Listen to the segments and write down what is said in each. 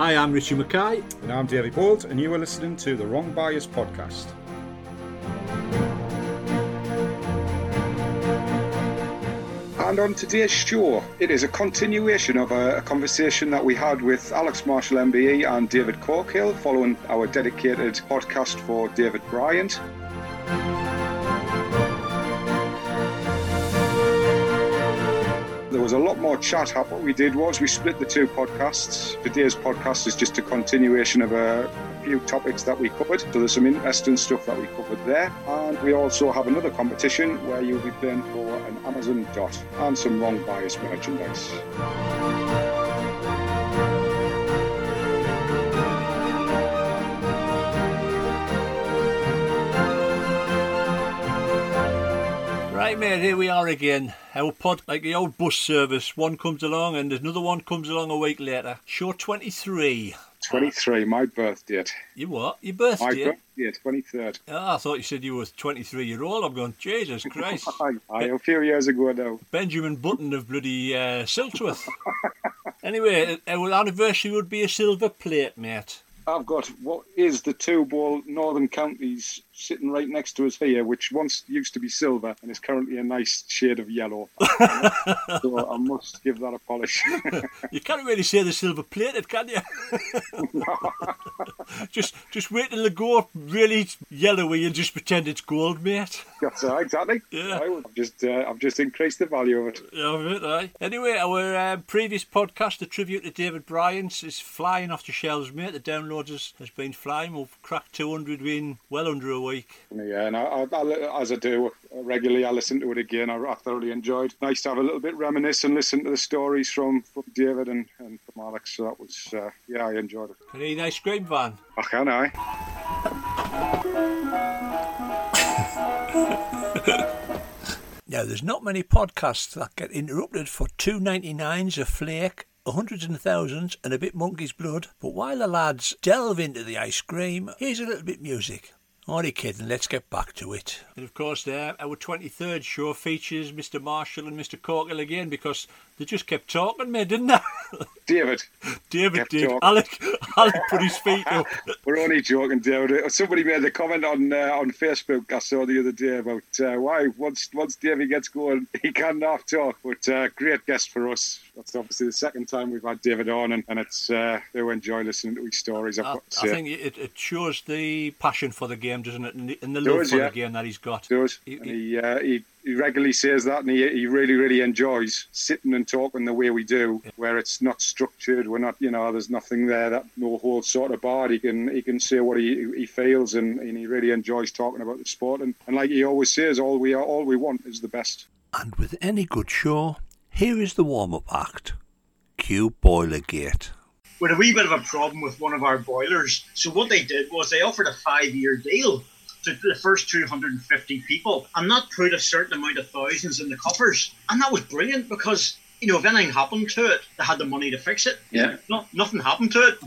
Hi, I'm Richie Mackay. And I'm David Bolt, and you are listening to the Wrong Bias Podcast. And on today's show, it is a continuation of a, a, conversation that we had with Alex Marshall MBE and David Corkill following our dedicated podcast for David Bryant. Was a lot more chat. What we did was we split the two podcasts. Today's podcast is just a continuation of a few topics that we covered. So there's some interesting stuff that we covered there. And we also have another competition where you'll be playing for an Amazon dot and some wrong bias merchandise. Right, mate, here we are again. Our pod, like the old bus service, one comes along and another one comes along a week later. Show 23. 23, my birth date. You what? Your birthday? My birthday, 23rd. Oh, I thought you said you were 23 year old. I'm going, Jesus Christ. I, a few years ago now. Benjamin Button of bloody uh, Siltworth. anyway, our anniversary would be a silver plate, mate. I've got what is the two ball Northern Counties sitting right next to us here, which once used to be silver and is currently a nice shade of yellow. so I must give that a polish. you can't really say the silver plated, can you? just just wait till they go really yellowy and just pretend it's gold, mate. That's right, exactly. Yeah. I've just uh, I've just increased the value of it. Yeah, it, aye. Anyway, our uh, previous podcast, the tribute to David Bryant, is flying off the shelves, mate. The downloads has, has been flying. We've cracked 200 in well under a week week. Yeah, and I, I, as I do regularly, I listen to it again. I, I, thoroughly enjoyed. Nice to have a little bit reminisce and listen to the stories from, from David and, and from Alex. So that was, uh, yeah, I enjoyed it. Can you ice cream van? I can, I. now, there's not many podcasts that get interrupted for two ninety nines a flake hundreds and thousands and a bit monkey's blood. But while the lads delve into the ice cream, here's a little bit music. Alright, kidding, let's get back to it. And of course, there, our 23rd show features Mr. Marshall and Mr. Corkill again because they just kept talking, me, didn't they? David. David did. Talking. Alec, Alec put his feet up. We're only joking, David. Somebody made a comment on uh, on Facebook I saw the other day about uh, why once once David gets going, he can't half talk. But uh, great guest for us. That's obviously the second time we've had David on, and, and it's uh, they enjoy listening to his stories. i I, think it, it, shows the passion for the game, doesn't it, and the, and the love for yeah. the game that he's got. Does. He, he, uh, he he regularly says that, and he, he really, really enjoys sitting and talking the way we do, where it's not structured. We're not, you know, there's nothing there that no holds sort of barred. He can he can say what he, he feels, and, and he really enjoys talking about the sport. And, and like he always says, all we are, all we want is the best. And with any good show, here is the warm up act. Cue Boilergate. We had a wee bit of a problem with one of our boilers, so what they did was they offered a five year deal to the first 250 people and that put a certain amount of thousands in the coffers. And that was brilliant because you know, if anything happened to it, they had the money to fix it. Yeah. No, nothing happened to it.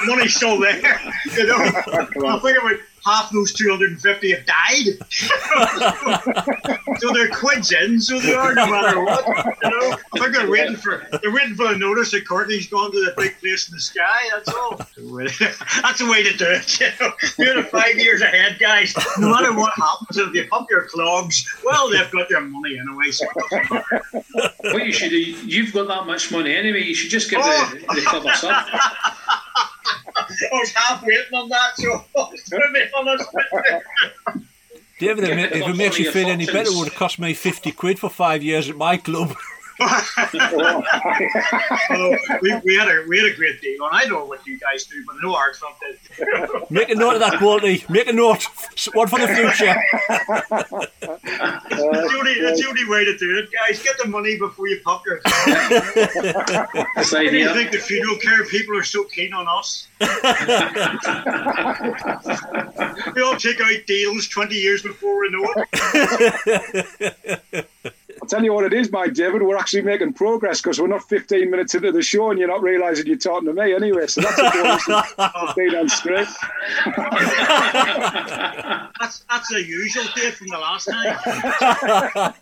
money's still there. You know, I think about half those 250 have died. so they're quids in, so they are no matter what. You know, I think they're waiting for they're waiting for a notice that Courtney's gone to the big place in the sky. That's all. That's the way to do it. You know, you're five years ahead, guys. No matter what happens, if you pump your clogs, well, they've got their money anyway. So what you should do, you've got that much money anyway. You should just give oh. the, the club a sub. I was on that, so David, if it makes you feel any better, it would have cost me 50 quid for five years at my club. we, we, had a we had a great deal, and I don't know what you guys do, but I know our club did. Make a note of that, Baldy. Make a note. One for the future. the, only, the only way to do it, guys. Get the money before you pop your. That's the idea. I think the funeral care people are so keen on us. we all take out deals twenty years before we know it. I'll tell you what it is, my David. We're actually making progress because we're not 15 minutes into the show and you're not realising you're talking to me anyway. So that's a bonus. Being on screen. That's that's the usual day from the last time.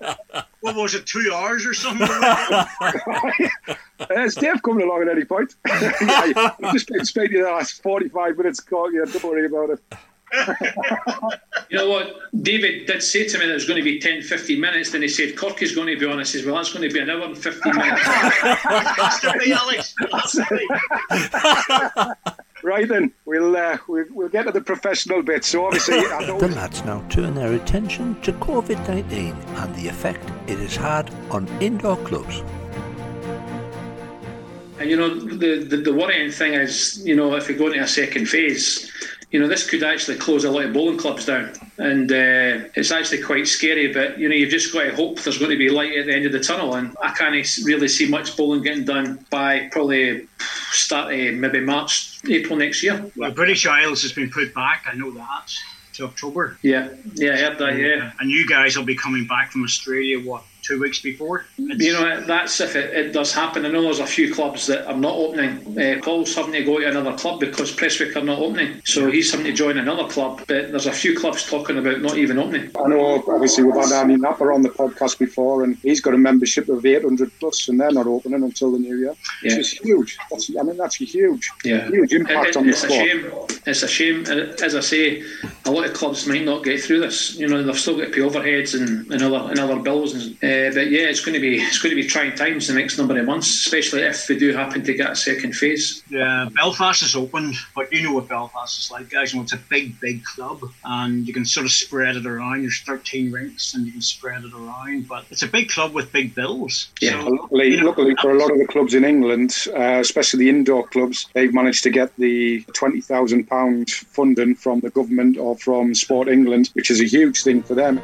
what was it, two hours or something? Uh, is Dave coming along at any point? yeah, I've just been speaking the last 45 minutes. Call you. Don't worry about it. You know what? David did say to me that it was going to be 10, 15 minutes. Then he said, Cork is going to be on. I says, well, that's going to be an hour and 15 minutes. Has to be, Alex. Has to. Right then, we'll, uh, we'll we'll get to the professional bit. So obviously, I know The lads now turn their attention to COVID 19 and the effect it has had on indoor clubs. And you know, the, the, the worrying thing is, you know, if we go into a second phase, you know, this could actually close a lot of bowling clubs down. And uh, it's actually quite scary, but, you know, you've just got to hope there's going to be light at the end of the tunnel. And I can't really see much bowling getting done by probably start of maybe March, April next year. Well, British Isles has been put back. I know that to October. Yeah, yeah, I heard that, yeah. And you guys will be coming back from Australia. What two weeks before? It's- You know, that's if it, it does happen. I know there's a few clubs that are not opening. Uh, Paul's having to go to another club because Prestwick are not opening. So he's having to join another club. But there's a few clubs talking about not even opening. I know, obviously, we've had Andy Napper on the podcast before, and he's got a membership of 800 plus, and they're not opening until the new year. Yeah. Which is huge. That's, I mean, that's huge. Yeah. Huge impact It- on the it's a sport. shame. It's a shame. And As I say, a lot of clubs might not get through this. You know, they've still got to pay overheads and, and other and other bills. And, uh, but yeah, it's going to be it's going to be trying times the next number of months, especially if we do happen to get a second phase. Yeah, Belfast is opened, but you know what Belfast is like, guys. You know, it's a big, big club, and you can sort of spread it around. There's 13 rinks, and you can spread it around. But it's a big club with big bills. Yeah. So, Luckily, you know, luckily for a lot of the clubs in England, uh, especially the indoor clubs, they've managed to get the £20,000 funding from the government or from Sport England, which is a huge thing for them.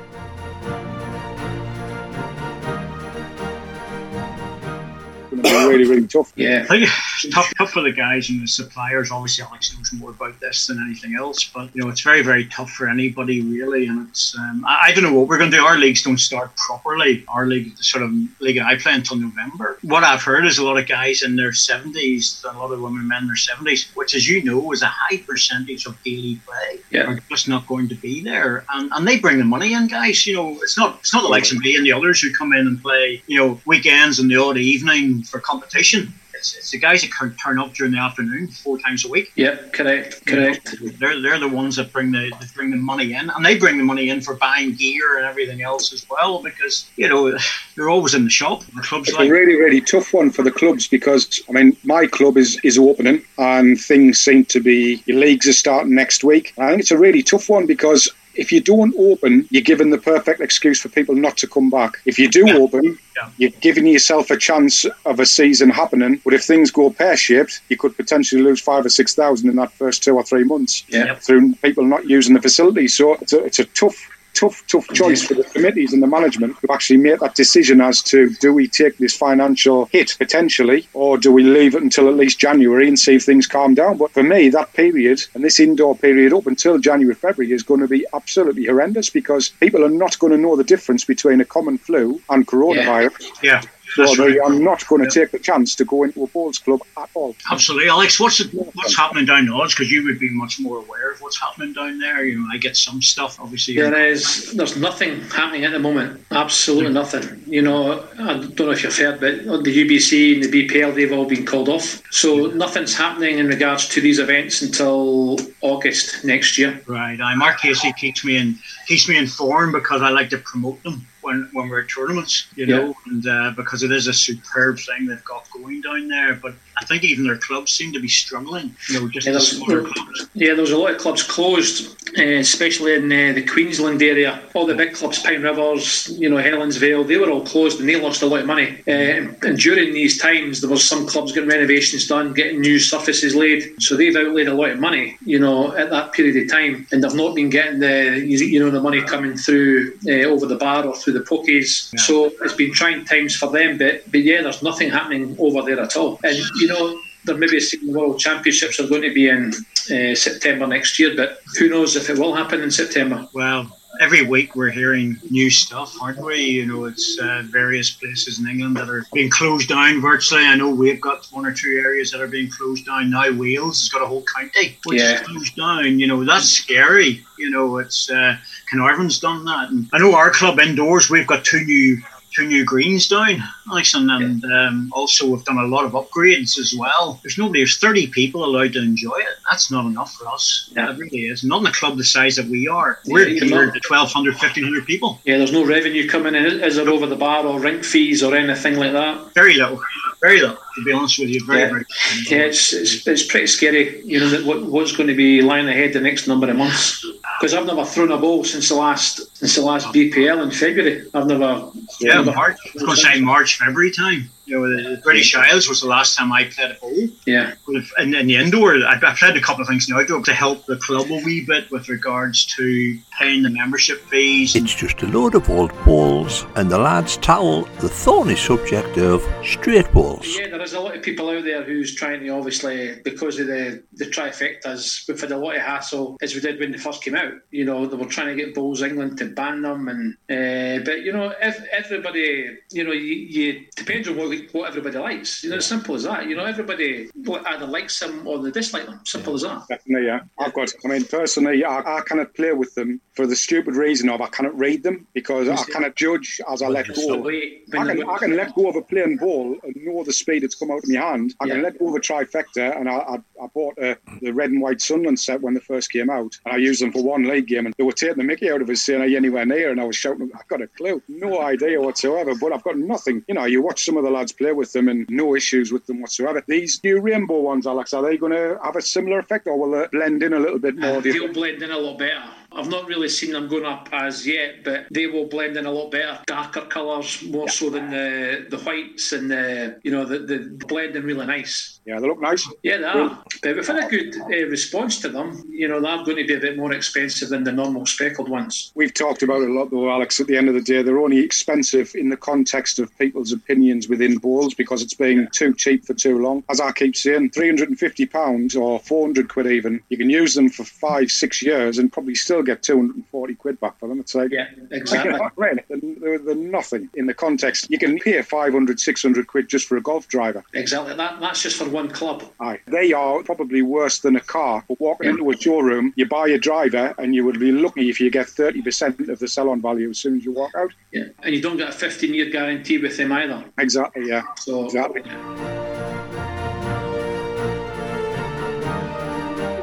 Going to be really, really tough. Yeah. I think it's tough, tough for the guys and the suppliers. Obviously, Alex knows more about this than anything else, but you know it's very, very tough for anybody really. And it's um, I, I don't know what we're going to do. Our leagues don't start properly. Our league, the sort of league that I play until November. What I've heard is a lot of guys in their seventies, a lot of women and men in their seventies, which, as you know, is a high percentage of daily play. Yeah. Are just not going to be there, and, and they bring the money in, guys. You know, it's not it's not the likes of me and the others who come in and play. You know, weekends and the odd evening for competition. It's, it's the guys that can turn up during the afternoon four times a week. Yep. Correct. Correct. They're they're the ones that bring the that bring the money in, and they bring the money in for buying gear and everything else as well. Because you know they're always in the shop. The clubs It's like a really, really tough one for the clubs because I mean, my club is is opening and things seem to be your leagues are starting next week. I think it's a really tough one because if you don't open, you're given the perfect excuse for people not to come back. If you do Yeah. open, Yeah. you're giving yourself a chance of a season happening. But if things go pear shaped, you could potentially lose five or six thousand in that first two or three months Yeah. through people not using the facilities. So it's a, it's a tough, tough, tough choice for the committees and the management to actually make that decision as to do we take this financial hit potentially, or do we leave it until at least January and see if things calm down. But for me, that period and this indoor period up until January, February is going to be absolutely horrendous because people are not going to know the difference between a common flu and coronavirus. yeah. So That's they right. are not going to take the chance to go into a bowls club at all. Absolutely, Alex. What's it, what's happening down the odds? Because you would be much more aware of what's happening down there. You know, I get some stuff. Obviously, you're- There is. There's nothing happening at the moment. Absolutely nothing. You know, I don't know if you've heard, but the UBC and the BPL they've all been called off. So nothing's happening in regards to these events until August next year. Right. I Mark Casey keeps me in keeps me informed because I like to promote them when, when we're at tournaments, you Yeah. know, and uh, because it is a superb thing they've got going down there. But I think even their clubs seem to be struggling. You know, just Yeah, smaller clubs. Yeah, there was a lot of clubs closed, uh, especially in uh, the Queensland area. All the big clubs, Pine Rivers, you know, Helensvale, they were all closed and they lost a lot of money. Uh, and during these times, there was some clubs getting renovations done, getting new surfaces laid. So they've outlaid a lot of money, you know, at that period of time, and they've not been getting the, you you know, the money coming through uh, over the bar or through the pokies. Yeah. So it's been trying times for them. But but yeah, there's nothing happening over there at all. And you know there may be a World Championships are going to be in uh, September next year, but who knows if it will happen in September? Well, every week we're hearing new stuff, aren't we? You know, it's uh, various places in England that are being closed down virtually. I know we've got one or two areas that are being closed down now. Wales has got a whole county which Yeah. is closed down. You know, that's scary. You know, it's uh, Carnarvon's done that, and I know our club indoors we've got two new two new greens down, Alex, and, and um, also we've done a lot of upgrades as well. There's nobody, there's 30 people allowed to enjoy it. That's not enough for us. Yeah. It really is. Not in a club the size that we are. We're Yeah, geared you're not. to 1,200, 1,500 people. Yeah, there's no revenue coming in. Is there over the bar or rink fees or anything like that? Very low. Very low, to be honest with you. Very, Yeah. very Yeah, it's, it's, it's pretty scary, you know, that what, what's going to be lying ahead the next number of months. Because I've never thrown a ball since the last since the last BPL in February. I've never. Yeah, never- March. I was going to say March, February time. You know, the the British Isles was the last time I played a bowl. Yeah, in, in the indoor, I- I've played a couple of things in the outdoor to help the club a wee bit with regards to paying the membership fees. It's just a load of old balls, and the lads tackle the thorny subject of straight balls. yeah. There is a lot of people out there who's trying to obviously because of the the trifectas. We've had a lot of hassle as we did when they first came out. You know, they were trying to get Bowls England to ban them, and uh, but you know, if everybody, you know, you, you depends on what what everybody likes. You know, it's simple as that. You know, everybody either likes them or they dislike them. Simple as that. Definitely, yeah. I've got, I mean, personally, I, I of play with them for the stupid reason of I cannot read them because I cannot judge as I let go. I can, I can let go of a plain ball and know the speed it's come out of my hand. I can Yeah. let go of a trifecta, and I, I, I bought uh the red and white Sunderland set when they first came out, and I used them for one league game, and they were taking the mickey out of us saying, "Are you anywhere near?" And I was shouting, "I've got a clue, no idea whatsoever." But I've got nothing. You know, you watch some of the lads play with them, and no issues with them whatsoever. These new rainbow ones, Alex, are they going to have a similar effect, or will they blend in a little bit more? you They'll blend in a lot better. I've not really seen them going up as yet, but they will blend in a lot better. Darker colours, more so than the the whites and the you know the the blending really nice. Yeah, they look nice. Yeah, they are. But we've had a good uh, response to them. You know, they're going to be a bit more expensive than the normal speckled ones. We've talked about it a lot, though, Alex. At the end of the day, they're only expensive in the context of people's opinions within balls because it's been too cheap for too long. As I keep saying, £350 or 400 quid even, you can use them for five, six years and probably still get 240 quid back for them. It's like, Yeah, exactly. you know, they're, they're nothing in the context. You can pay 500, 600 quid just for a golf driver. Exactly. That that's just for one club. Aye. They are probably worse than a car. But walking into a showroom, you buy a driver and you would be lucky if you get 30% of the sell on value as soon as you walk out. Yeah, and you don't get a 15 year guarantee with them either. Exactly, yeah. So Exactly. Is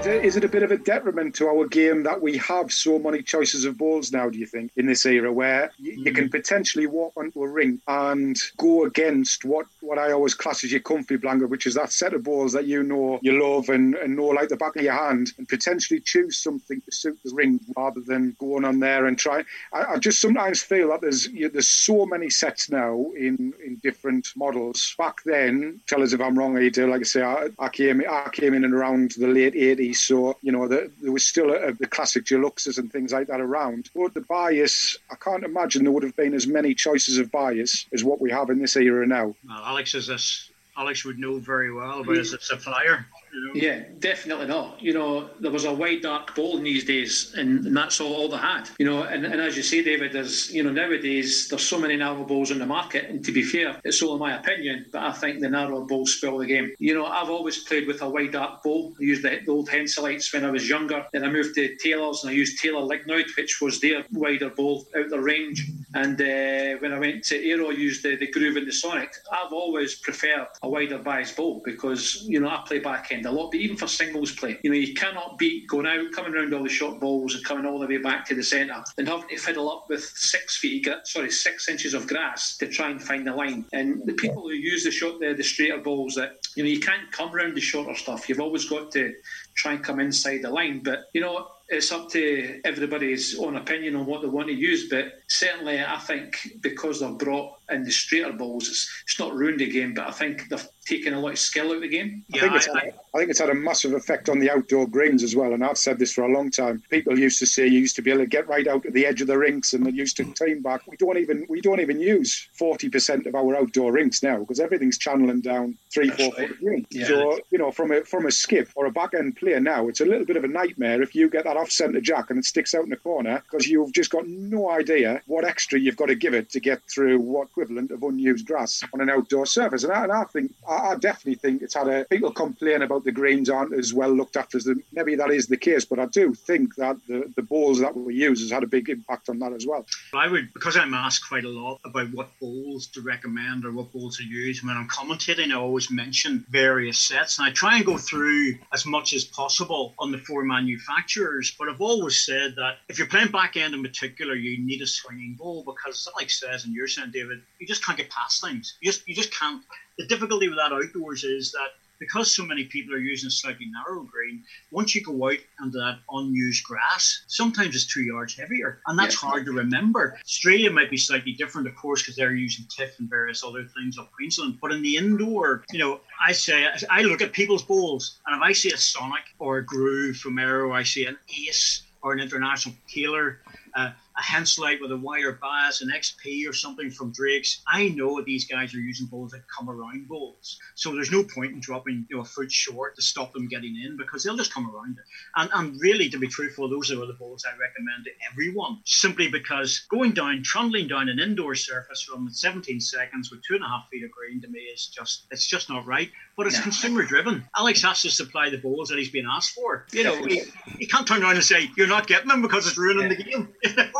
it, is it a bit of a detriment to our game that we have so many choices of balls now, do you think, in this era where you, you can mm. potentially walk onto a ring and go against what, what I always class as your comfy blanket, which is that set of balls that you know you love and, and know like the back of your hand, and potentially choose something to suit the ring rather than going on there and try. I, I just sometimes feel that there's you, there's so many sets now in, in different models. Back then, tell us if I'm wrong, Ada. Like I say, I, I came I came in and around the late '80s, so you know the, there was still a, the classic Deluxes and things like that around. But the bias, I can't imagine there would have been as many choices of bias as what we have in this era now. Well, Alex is this. Alex would know very well, but as a supplier, know. Yeah, definitely not. You know, there was a wide dark bowl in these days, and, and that's all, all they had. You know, and, and as you say, David, there's you know nowadays there's so many narrow bowls in the market, and to be fair, it's only my opinion, but I think the narrow bowls spoil the game. You know, I've always played with a wide dark bowl. I used the, the old Henselites when I was younger. Then I moved to Taylor's and I used Taylor Lignoid, which was their wider bowl out the range. And uh, when I went to Aero, I used the, the Groove and the Sonic. I've always preferred a wider bias bowl because you know I play back end a lot, but even for singles play, you know you cannot beat going out, coming around all the short balls and coming all the way back to the centre, and having to fiddle up with six feet, sorry, six inches of grass to try and find the line. And the people who use the short, the, the straighter balls, that you know you can't come around the shorter stuff. You've always got to try and come inside the line. But you know it's up to everybody's own opinion on what they want to use. But certainly I think because they've brought in the straighter balls, it's, it's not ruined the game, but I think they've taken a lot of skill out of the game. I, think it's, I, I think it's had a massive effect on the outdoor greens as well. And I've said this for a long time. People used to say you used to be able to get right out to the edge of the rinks and they used to team back. We don't even we don't even use forty percent of our outdoor rinks now because everything's channeling down three, That's four right. foot green. Yeah. So you know, from a from a skip or a back end player now, it's a little bit of a nightmare if you get that off centre jack and it sticks out in the corner because you've just got no idea what extra you've got to give it to get through what equivalent of unused grass on an outdoor surface. And I, and I think I, I definitely think it's had a people complain about the greens aren't as well looked after as the, maybe that is the case, but I do think that the, the balls that we use has had a big impact on that as well. I would because I'm asked quite a lot about what balls to recommend or what balls to use when I'm commentating. I always mention various sets, and I try and go through as much as possible on the four manufacturers. But I've always said that if you're playing back end in particular, you need a swinging ball because, like says, and you're saying, David, you just can't get past things. You just you just can't. The difficulty with that outdoors is that because so many people are using a slightly narrow green, once you go out onto that unused grass, sometimes it's two yards heavier, and that's yeah. hard to remember. Australia might be slightly different, of course, because they're using TIFF and various other things up Queensland. But in the indoor, you know, I say I look at people's bowls, and if I see a Sonic or a Groove from Aero, I see an Ace or an International Taylor. Uh, a Henselite with a wire bias, an XP or something from Drake's. I know these guys are using bowls that come around bowls. So there's no point in dropping you know, a foot short to stop them getting in because they'll just come around it. And, and really, to be truthful, those are the bowls I recommend to everyone simply because going down, trundling down an indoor surface from 17 seconds with two and a half feet of green to me is just, it's just not right. But it's no. consumer driven. Alex has to supply the bowls that he's been asked for. You know, he, he can't turn around and say, you're not getting them because it's ruining yeah. the game.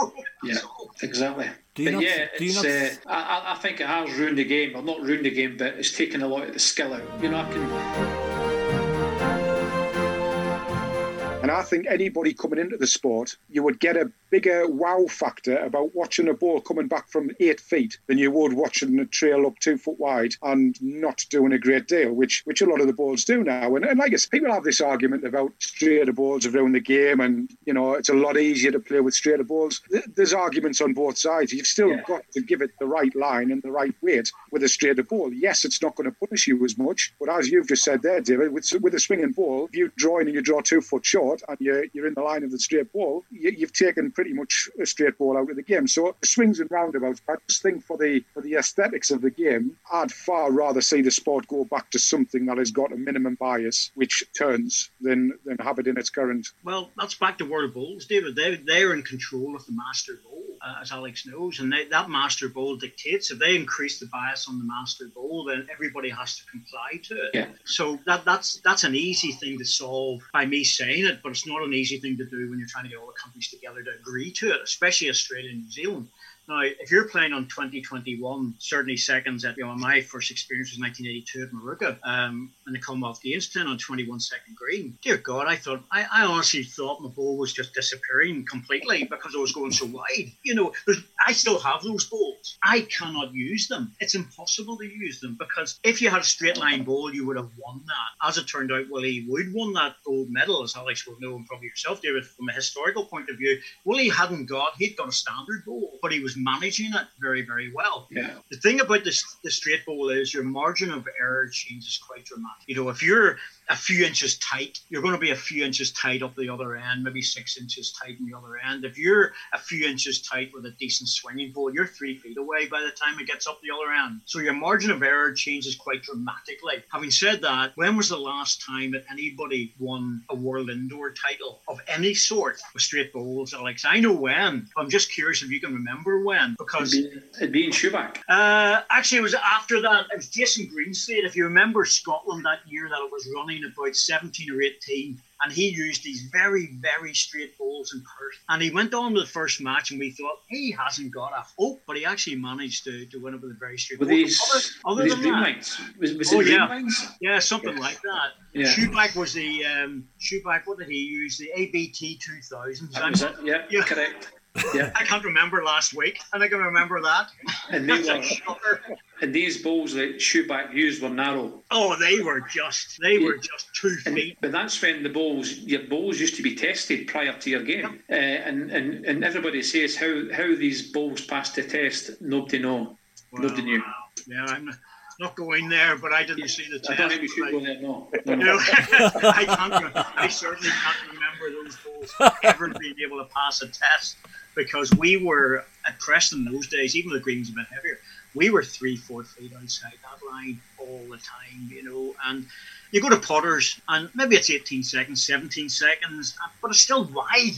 You know? Yeah, exactly. Do you but not, yeah, do you not... Uh, I, I think it has ruined the game. Well, not ruined the game, but it's taken a lot of the skill out. You know, I can. And I think anybody coming into the sport, you would get a bigger wow factor about watching a ball coming back from eight feet than you would watching a trail up two foot wide and not doing a great deal, which which a lot of the balls do now. And, and I guess people have this argument about straighter balls around the game, and you know it's a lot easier to play with straighter balls. There's arguments on both sides. You've still yeah. got to give it the right line and the right weight with a straighter ball. Yes, it's not going to punish you as much, but as you've just said there, David, with, with a swinging ball, if you draw in and you draw two foot short and you're, you're in the line of the straight ball, you, have taken pretty much a straight ball out of the game. So swings and roundabouts. I just think for the for the aesthetics of the game, I'd far rather see the sport go back to something that has got a minimum bias, which turns, than than have it in its current. Well, that's back to World Bowls, David. They they're in control of the master bowl, uh, as Alex knows, and they, that master bowl dictates if they increase the bias on the master bowl, then everybody has to comply to it. Yeah. So that that's that's an easy thing to solve by me saying it, but it's not an easy thing to do when you're trying to get all the countries together to agree to it, especially Australia and New Zealand. Now, if you're playing on 2021, certainly seconds at, you know, my first experience was 1982 at Moorooka, um, and the Commonwealth Games playing on 21 second green. Dear God, I thought, I, I honestly thought my ball was just disappearing completely because I was going so wide. You know, I still have those balls. I cannot use them. It's impossible to use them because if you had a straight line ball, you would have won that. As it turned out, Willie Wood won that gold medal, as Alex will know, and probably yourself, David, from a historical point of view. Willie hadn't got, he'd got a standard ball, but he was managing it very, very well. Yeah. The thing about this the straight bowl is your margin of error changes quite dramatically. You know, if you're a few inches tight, you're going to be a few inches tight up the other end, maybe six inches tight on the other end. If you're a few inches tight with a decent swinging ball, you're three feet away by the time it gets up the other end. So your margin of error changes quite dramatically. Having said that, when was the last time that anybody won a world indoor title of any sort with straight bowls, Alex? I know when. I'm just curious if you can remember when, because it'd be, it'd be in Schuback. Uh, actually, it was after that. It was Jason Greenslade. If you remember Scotland that year that it was running about 17 or 18 and he used these very, very straight balls in Perth. And he went on to the first match, and we thought he hasn't got a hope, but he actually managed to, to win it with a very straight. With ball. these, other, other than that, was, was oh, yeah. yeah, something like that. Yeah. Schuback was the um, Schuback. What did he use? The ABT 2000. Yeah, yeah, correct. Yeah. I can't remember last week, and I can remember that. And meanwhile, And these balls that Schuback used were narrow. Oh, they were just they were just two And, but that's when the balls, your balls used to be tested prior to your game, uh, and, and and everybody says how how these balls passed the test. Nobody know, nobody knew. Wow. Yeah, I'm not going there, but I didn't see the test. I don't think we should but go there. No, no, no. I can't. I certainly can't remember those balls ever being able to pass a test because we were at Preston in those days. Even though the green was a bit heavier, we were three, four feet outside that line all the time. You know, and you go to Potter's and maybe it's 18 seconds, 17 seconds, but it's still wide.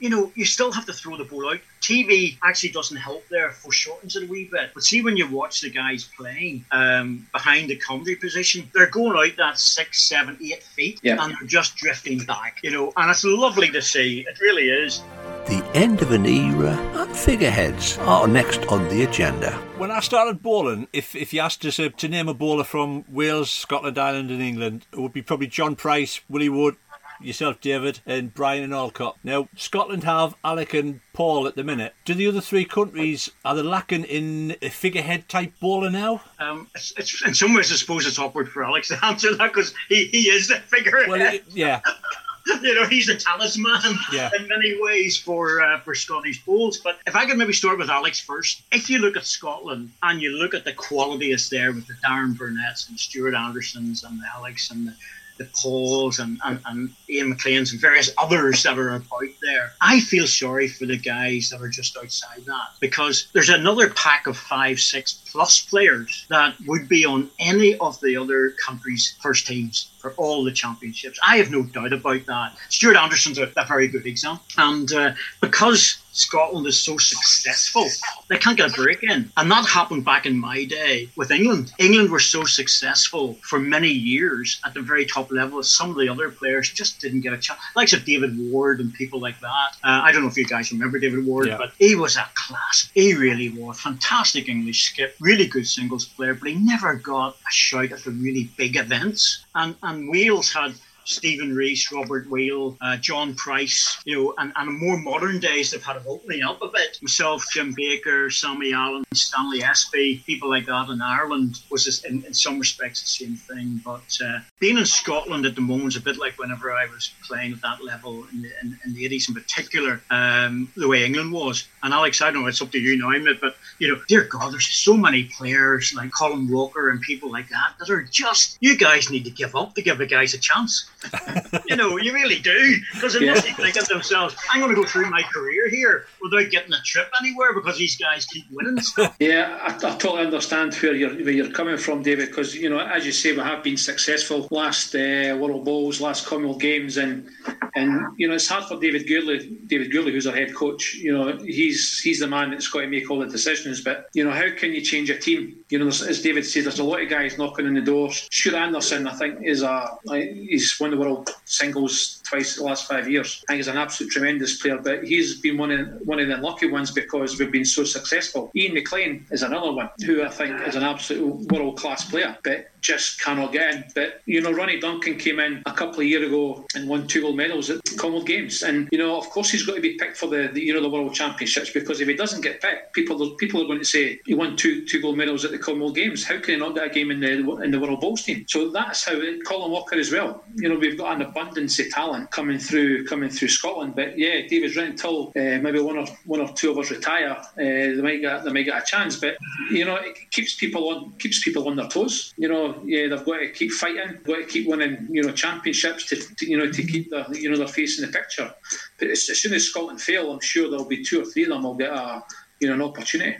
You know, you still have to throw the ball out. TV actually doesn't help there, foreshortens it a wee bit. But see, when you watch the guys playing um, behind the comedy position, they're going out that six, seven, eight feet, Yeah. and they're just drifting back. You know, and it's lovely to see. It really is. The end of an era and figureheads are next on the agenda. When I started bowling, if if you asked us uh, to name a bowler from Wales, Scotland, Ireland, and England, it would be probably John Price, Willie Wood, yourself, David, and Bryant and Allcock. Now, Scotland have Alec and Paul at the minute. Do the other three countries are they lacking in a figurehead type bowler now? Um, it's, it's in some ways, I suppose it's awkward for Alex to answer that because he, he is the figurehead. Well, it, yeah, you know, he's a talisman Yeah. in many ways for uh, for Scottish bowls. But if I could maybe start with Alex first, if you look at Scotland and you look at the quality that's there with the Darren Burnett's and Stuart Andersons and the Alex and the the Pauls and, and, and Ian McLean's and various others that are about there. I feel sorry for the guys that are just outside that because there's another pack of five, six plus players that would be on any of the other countries' first teams for all the championships. I have no doubt about that. Stuart Anderson's a, a very good example. And uh, because Scotland is so successful, they can't get a break in. And that happened back in my day with England. England were so successful for many years at the very top level. Some of the other players just didn't get a chance. Like of David Ward and people like that. Uh, I don't know if you guys remember David Ward, Yeah. but he was a class. He really was. Fantastic English skip, really good singles player, but he never got a shout at the really big events. And, and Wales had Stephen Rees, Robert Weale, uh, John Price, you know, and, and more modern days they've had it opening up a bit. Myself, Jim Baker, Sammy Allen, Stanley Espie, people like that in Ireland was just in, in some respects the same thing. But uh, being in Scotland at the moment is a bit like whenever I was playing at that level in the, in, in the 80s in particular, um, the way England was. And Alex, I don't know, it's up to you now, mate, but, you know, dear God, there's so many players like Colin Walker and people like that that are just, you guys need to give up to give the guys a chance. you know, you really do. Because they must be thinking to themselves, I'm going to go through my career here without getting a trip anywhere because these guys keep winning stuff. Yeah, I, I totally understand where you're where you're coming from, David. Because you know, as you say, we have been successful last uh, World Bowls, last Commonwealth Games, and and you know it's hard for David Gourlay, David Gourlay, who's our head coach. You know, he's he's the man that's got to make all the decisions. But you know, how can you change a team? You know, as David said, there's a lot of guys knocking on the doors. Stuart Anderson, I think, is a he's won the world singles twice in the last five years. I think he's an absolute tremendous player, but he's been one of one of the unlucky ones because we've been so successful. Ian McLean is another one who I think is an absolute world class player, but just cannot get in. But you know, Ronnie Duncan came in a couple of years ago and won two gold medals at the Commonwealth Games, and you know, of course, he's got to be picked for the, the you know the World Championships because if he doesn't get picked, people people are going to say he won two two gold medals at the Commonwealth Games. How can he not get a game in the in the World Bowls team? So that's how it, Colin Walker as well. You know, we've got an abundance of talent coming through coming through Scotland. But yeah, David's right uh, maybe one or one or two of us retire, uh, they might get they might get a chance. But you know, it keeps people on keeps people on their toes. You know, yeah, they've got to keep fighting, got to keep winning. You know, championships to, to you know to keep their you know their face in the picture. But as, as soon as Scotland fail, I'm sure there'll be two or three of them will get a you know an opportunity.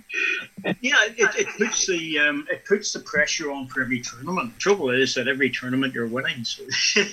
Yeah, it, it puts the um, it puts the pressure on for every tournament. The trouble is that every tournament you're winning. So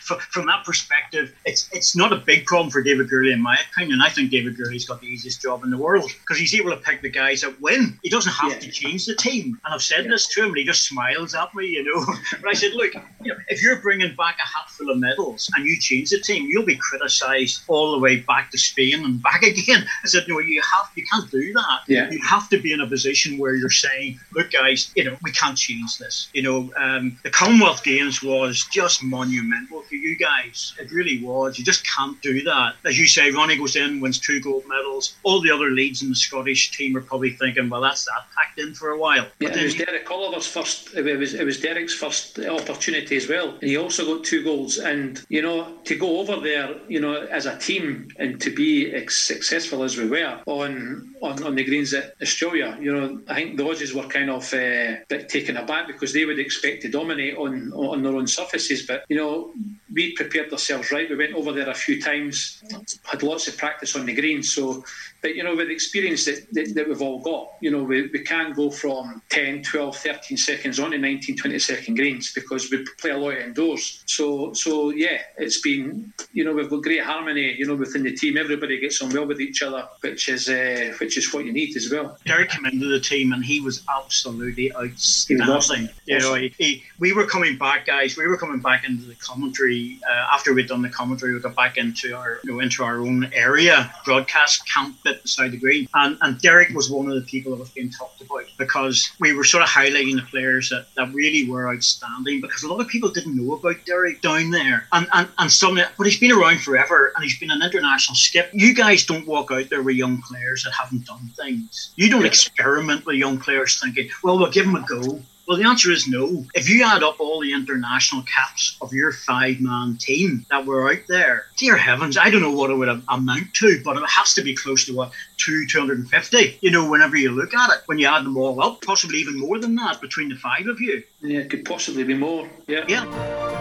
from, that perspective, it's it's not a big problem for David Gourlay, in my opinion. I think David Gourlay's got the easiest job in the world because he's able to pick the guys that win. He doesn't have Yeah. to change the team. And I've said this to him, and he just smiles at me, you know. But I said, look, you know, if you're bringing back a hatful of medals and you change the team, you'll be criticised all the way back to Spain and back again. I said, no, you have you can't can't do that. Yeah. You have to be in a position where you're saying, look, guys, you know, we can't change this. You know, um, the Commonwealth Games was just monumental for you guys. It really was. You just can't do that. As you say, Ronnie goes in, wins two gold medals. All the other leads in the Scottish team are probably thinking, well, that's that packed in for a while. Yeah, it was Derek Oliver's first. It was it was Derek's first opportunity as well. And he also got two goals. And you know, to go over there, you know, as a team and to be ex- successful as we were on on, on the greens at Australia, you know, I think the Aussies were kind of uh, bit taken aback because they would expect to dominate on on their own surfaces. But you know, we prepared ourselves right. We went over there a few times, had lots of practice on the green. So, but you know, with the experience that, that, that we've all got, you know, we, we can go from 10, 12, 13 seconds on to 19, 20 second greens because we play a lot indoors. So, so yeah, it's been, you know, we've got great harmony, you know, within the team. Everybody gets on well with each other, which is uh, which is what you need as well. Derek came into the team and he was absolutely outstanding. awesome. You know, he, he, we were coming back, guys. We were coming back into the commentary uh, after we'd done the commentary. We got back into our, you know, into our own area broadcast camp bit beside the green, and and Derek was one of the people that was being talked about because we were sort of highlighting the players that, that really were outstanding because a lot of people didn't know about Derek down there, and and and some, but he's been around forever and he's been an international skip. You guys don't walk out there with young players that haven't done things. You don't experiment with young players thinking, well, we'll give them a go. Well, the answer is no. If you add up all the international caps of your five man team that were out there, dear heavens, I don't know what it would amount to, but it has to be close to what, two, 250, you know, whenever you look at it, when you add them all up, possibly even more than that between the five of you. Yeah, it could possibly be more. Yeah. Yeah.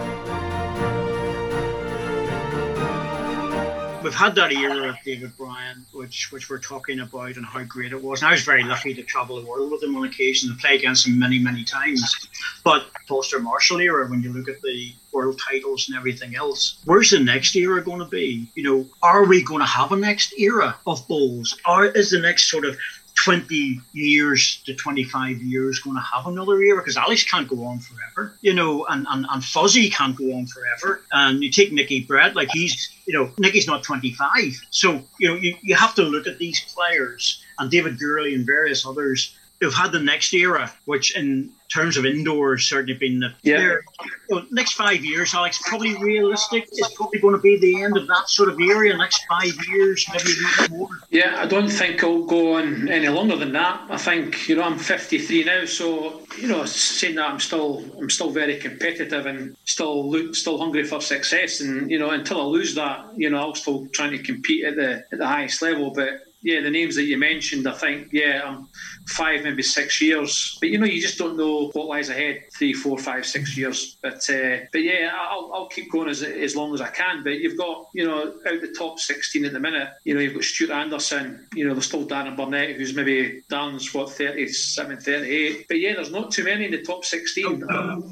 We've had that era of David Bryant, which which we're talking about and how great it was. And I was very lucky to travel the world with him on occasion and play against him many, many times. But Foster Marshall era, when you look at the world titles and everything else, where's the next era going to be? You know, are we going to have a next era of bowls? Or is the next sort of 20 years to 25 years going to have another era because Alice can't go on forever, you know, and, and, and Fuzzy can't go on forever. And you take Nicky Brett, like he's, you know, Nicky's not 25. So, you know, you, you have to look at these players and David Gourlay and various others who've had the next era, which in terms of indoors certainly been the Yeah. you know, next five years, Alex, probably realistic. It's probably going to be the end of that sort of area. Next five years, maybe even more. Yeah, I don't think I'll go on any longer than that. I think you know I'm 53 now, so you know saying that I'm still I'm still very competitive and still look, still hungry for success. And you know until I lose that, you know I'll still trying to compete at the at the highest level. But yeah, the names that you mentioned, I think yeah, I'm five maybe six years. But you know you just don't know what lies ahead three, four, five, six years. But uh, but yeah, I'll, I'll keep going as as long as I can. But you've got you know out the top 16 at the minute. You know you've got Stuart Anderson. You know there's still Darren Burnett, who's maybe Darren's what 37, 38. But yeah, there's not too many in the top 16,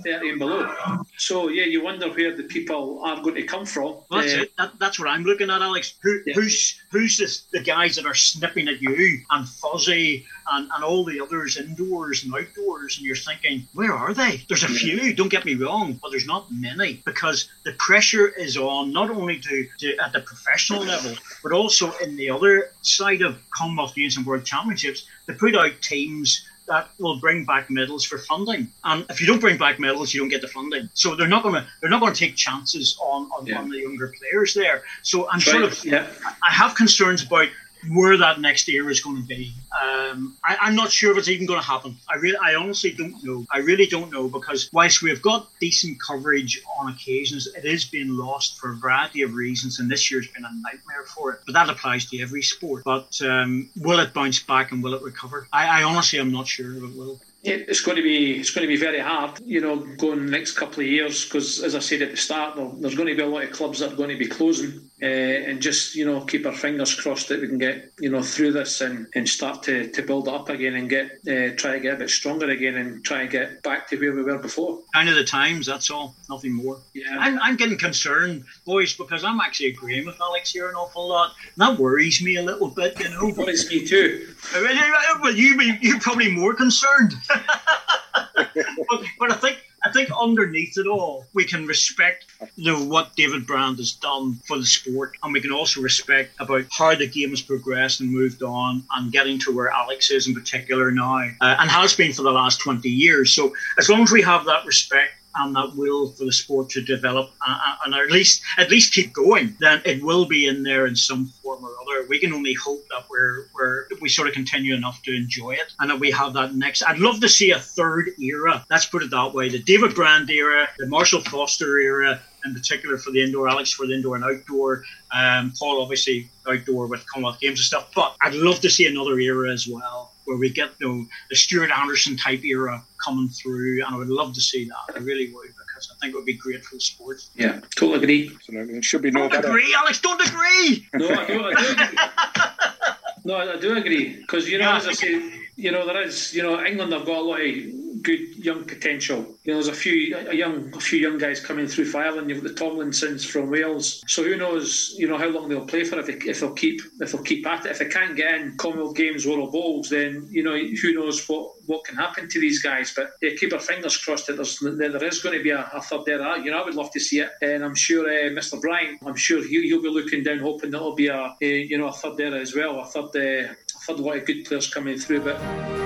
30 and below. So yeah, you wonder where the people are going to come from. Well, that's Uh, it. That, that's what I'm looking at, Alex. Who, Yeah. Who's who's this, the guys that are snipping at you and Fuzzy and, and all the others indoors and outdoors, and you're thinking, where are they? There's a few. Don't get me wrong, but there's not many because the pressure is on not only to, to at the professional level, but also in the other side of Commonwealth Games and World Championships to put out teams that will bring back medals for funding. And if you don't bring back medals, you don't get the funding. So they're not going to they're not going to take chances on on, Yeah. on the younger players there. So I'm Right, sort of yeah. I have concerns about where that next era is going to be. Um, I, I'm not sure if it's even going to happen. I really, I honestly don't know. I really don't know because whilst we've got decent coverage on occasions, it is being lost for a variety of reasons, and this year's been a nightmare for it. But that applies to every sport. But um, will it bounce back and will it recover? I, I honestly am not sure if it will. It's going to be it's going to be very hard, you know, going the next couple of years because, as I said at the start, there's going to be a lot of clubs that are going to be closing, uh, and just you know keep our fingers crossed that we can get you know through this and, and start to, to build it up again and get uh, try to get a bit stronger again and try and get back to where we were before. Kind of the times, that's all. Nothing more. Yeah. I'm, I'm getting concerned, boys, because I'm actually agreeing with Alex here an awful lot. And that worries me a little bit, you know. Worries me too. Well, you you're probably more concerned. but, but I think I think underneath it all, we can respect what David Bryant has done for the sport, and we can also respect about how the game has progressed and moved on, and getting to where Alex is in particular now, uh, and has been for the last 20 years. So as long as we have that respect and that will for the sport to develop uh, uh, and at least at least keep going, then it will be in there in some form or other. We can only hope that we're, we're we sort of continue enough to enjoy it and that we have that next. I'd love to see a third era. Let's put it that way: the David Bryant era, the Marshall Foster era, in particular for the indoor, Alex for the indoor and outdoor, um, Paul obviously outdoor with Commonwealth Games and stuff. But I'd love to see another era as well where we get know, the Stuart Anderson type era coming through, and I would love to see that. I really would because I think it would be great for the sport. Yeah, totally agree. Absolutely. It should be no don't better. agree, Alex. Don't agree. No, I do. I do agree. no, I do agree because you know, Yeah, as I say, you know, there is, you know, England have got a lot of good young potential. You know, there's a few, a young, a few young guys coming through for Ireland. You've got the Tomlinsons from Wales. So who knows, you know, how long they'll play for if they, if they'll keep if they'll keep at it. If they can't get in Commonwealth Games, World Bowls, then you know who knows what, what can happen to these guys. But yeah, keep our fingers crossed that there's that there is going to be a, a third there. You know, I would love to see it, and I'm sure uh, Mr. Bryant, I'm sure he, he'll be looking down, hoping that there'll be a, a you know a third there as well, a third. Uh, a third lot of good players coming through, but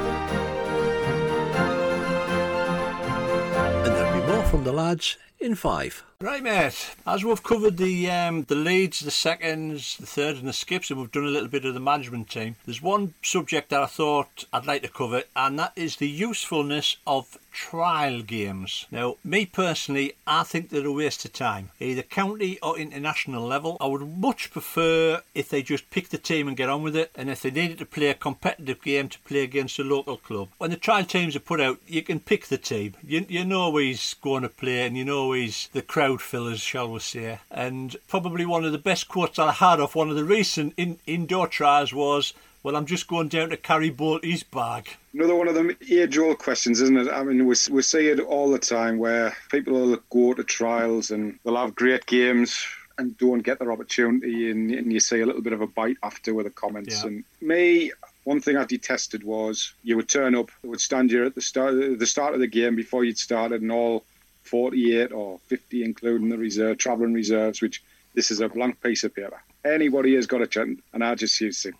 from the lads in five. Right, mate. As we've covered the um, the leads, the seconds, the thirds, and the skips, and we've done a little bit of the management team. There's one subject that I thought I'd like to cover, and that is the usefulness of trial games. Now, me personally, I think they're a waste of time, either county or international level. I would much prefer if they just pick the team and get on with it, and if they needed to play a competitive game to play against a local club. When the trial teams are put out, you can pick the team. You, you know he's going to play, and you know he's the crowd fillers, shall we say. And probably one of the best quotes I had off one of the recent in, indoor trials was, well, I'm just going down to carry Bolty's bag. Another one of them age-old questions, isn't it? I mean, we, we see it all the time where people will go to trials and they'll have great games and don't get their opportunity, and, and you see a little bit of a bite after with the comments. Yeah. And me, one thing I detested was you would turn up, would stand you at the start, the start of the game before you'd started, and all 48 or 50, including the reserve, travelling reserves, which this is a blank piece of paper. Anybody has got a chance, and I just used to,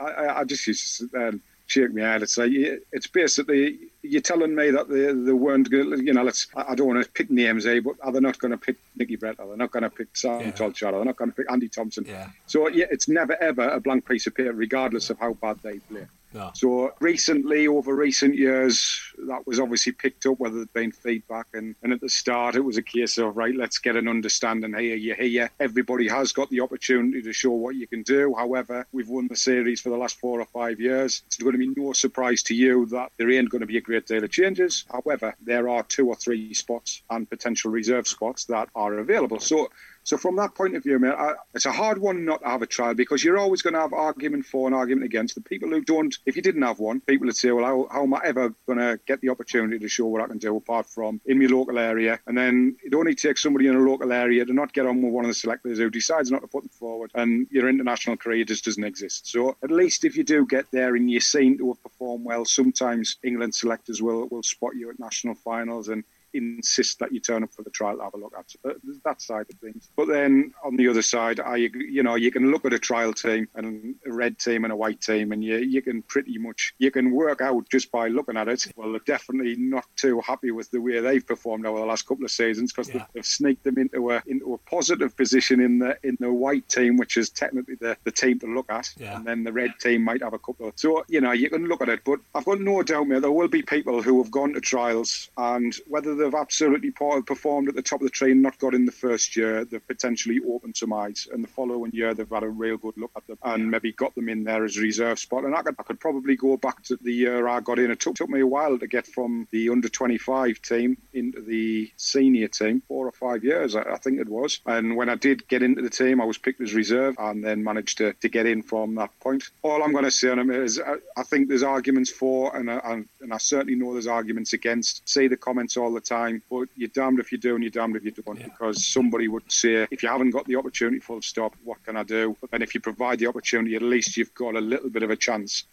I, I- just used to and shake my head. It's like it's basically you're telling me that they, they weren't going. You know, let's. I don't want to pick names, eh? But are they not going to pick Nicky Brett? Are they not going to pick Sam Yeah. Tolchard? Are they not going to pick Andy Thompson? Yeah. So yeah, it's never ever a blank piece of paper, regardless of how bad they play. No. So recently, over recent years, that was obviously picked up, whether there'd been feedback. And, and at the start, it was a case of, right, let's get an understanding here, you here. Everybody has got the opportunity to show what you can do. However, we've won the series for the last four or five years. It's going to be no surprise to you that there ain't going to be a great deal of changes. However, there are two or three spots and potential reserve spots that are available. So so from that point of view, mate, I, it's a hard one not to have a trial because you're always going to have argument for and argument against. The people who don't, if you didn't have one, people would say, well, how, how am I ever going to get the opportunity to show what I can do apart from in my local area? And then it only takes somebody in a local area to not get on with one of the selectors who decides not to put them forward, and your international career just doesn't exist. So at least if you do get there and you're seen to have performed well, sometimes England selectors will, will spot you at national finals and insist that you turn up for the trial to have a look at uh, that side of things. But then on the other side, I you know you can look at a trial team and a red team and a white team, and you you can pretty much you can work out just by looking at it. Well, they're definitely not too happy with the way they've performed over the last couple of seasons because Yeah. they've sneaked them into a into a positive position in the in the white team, which is technically the, the team to look at, Yeah. and then the red team might have a couple. So you know you can look at it, but I've got no doubt, mate, there will be people who have gone to trials and whether they've absolutely performed at the top of the tree and not got in the first year, they've potentially opened some eyes, and the following year they've had a real good look at them and maybe got them in there as a reserve spot. And I could, I could probably go back to the year I got in. It took, took me a while to get from the under 25 team into the senior team, four or five years, I, I think it was. And when I did get into the team, I was picked as reserve and then managed to, to get in from that point. All I'm going to say on it is I, I think there's arguments for, and I, and, and I certainly know there's arguments against. See the comments all the time, but you're damned if you do and you're damned if you don't, Yeah. because somebody would say, if you haven't got the opportunity, full stop, what can I do? And if you provide the opportunity, at least you've got a little bit of a chance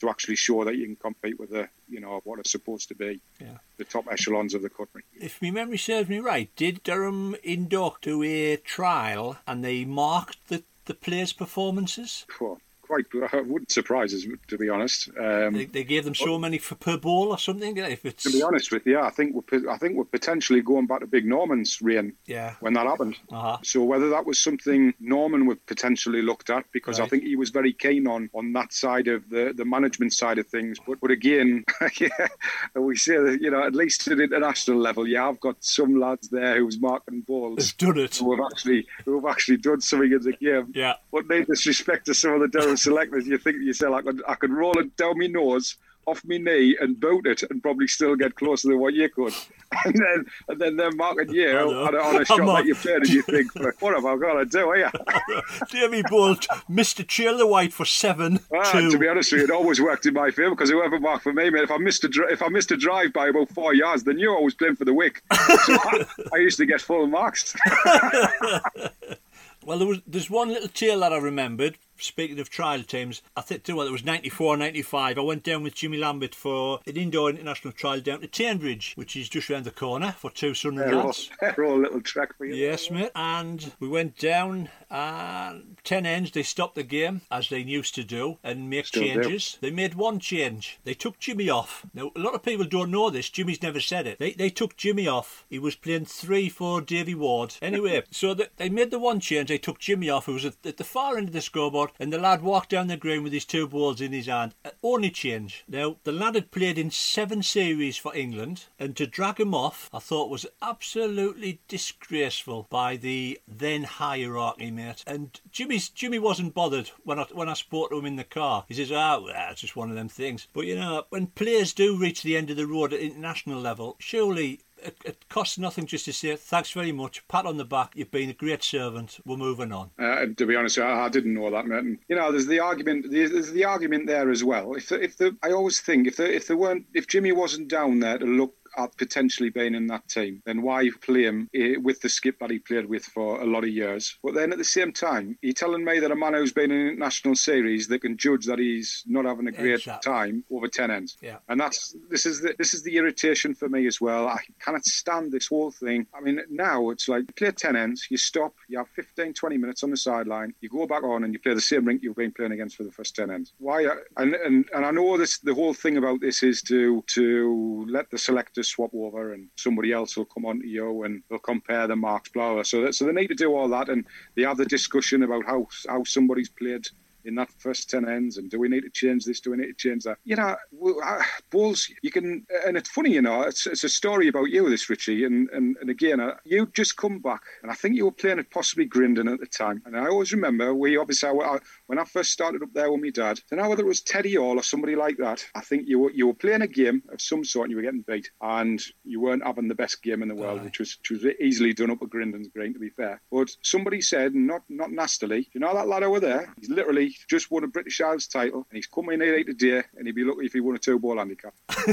to actually show that you can compete with the you know what are supposed to be Yeah. the top echelons of the country. If my memory serves me right, did Durham do a trial and they marked the, the players' performances? Well, quite wouldn't surprise us to be honest. Um, They, they gave them so many for per ball or something. If it's to be honest with you, I think we're I think we're potentially going back to Big Norman's reign yeah, when that happened. uh-huh. So whether that was something Norman would potentially looked at, because I think he was very keen on on that side of the, the management side of things. But but again, yeah, we say that you know at least at international level, yeah, I've got some lads there who's marking balls It's done it. who have actually who have actually done something in the game. Yeah, But no disrespect to some of the Durham selectors, you think to yourself, I could I could roll it down my nose. Off my knee and boot it, and probably still get closer than what you could, and then and then they're marking you on a, on a shot that you played, and you think, "What have I got to do here?" Davy Bolt, Mr. Chandler White for seven, Ah, to be honest with you, it always worked in my favour because whoever marked for me, mate, if I missed a dri- if I missed a drive by about four yards, then you always playing for the wick. So I, I used to get full marks. Well, there was there's one little tale that I remembered. Speaking of trial teams, I think well, it was 94, 95. I went down with Jimmy Lambert for an indoor international trial down to Tainbridge, which is just round the corner for two Sunderland lads. they're all a little track for you. Yes, mate. And we went down, and 10 ends, they stopped the game, as they used to do, and make Still do. changes. They made one change. They took Jimmy off. Now, a lot of people don't know this. Jimmy's never said it. They, they took Jimmy off. He was playing three for Davy Ward. Anyway, so the, they made the one change. They took Jimmy off, who was at, at the far end of the scoreboard, and the lad walked down the green with his two balls in his hand. Uh, only change. Now, the lad had played in seven series for England, and to drag him off, I thought was absolutely disgraceful by the then hierarchy, mate. And Jimmy's Jimmy wasn't bothered when I when I spoke to him in the car. He says, "Ah, well, it's just one of them things." But you know, when players do reach the end of the road at international level, surely. It, it costs nothing just to say thanks very much, pat on the back. You've been a great servant. We're moving on. Uh, to be honest, I, I didn't know that. And, you know, there's the argument. There's, there's the argument there as well. If the, if the, I always think if the, if there weren't, if Jimmy wasn't down there to look at potentially being in that team, then why play him eh, with the skip that he played with for a lot of years? But then at the same time, you're telling me that a man who's been in an international series that can judge that he's not having a great Exactly. time over ten ends. Yeah. And that's this is the this is the irritation for me as well. I cannot stand this whole thing. I mean, now it's like you play 10 ends, you stop, you have 15, 20 minutes on the sideline, you go back on and you play the same rink you've been playing against for the first 10 ends. Why? uh, And and, and I know this. The whole thing about this is to to let the selectors swap over and somebody else will come on to you and they'll compare the marks, blah blah. So that, so they need to do all that and they have the discussion about how how somebody's played in that first 10 ends and do we need to change this? Do we need to change that? You know balls you can and it's funny you know it's, it's a story about you this richie and and, and again uh, you just come back and i think you were playing at possibly grindon at the time and i always remember we obviously I, I, when i first started up there with my dad i don't know whether it was teddy hall or somebody like that i think you were you were playing a game of some sort and you were getting beat and you weren't having the best game in the world Aye. which was which was easily done up at grindon's green to be fair but somebody said not not nastily you know that lad over there? He's literally just won a British Isles title, and he's coming here today, and he'd be lucky if he won a two-ball handicap.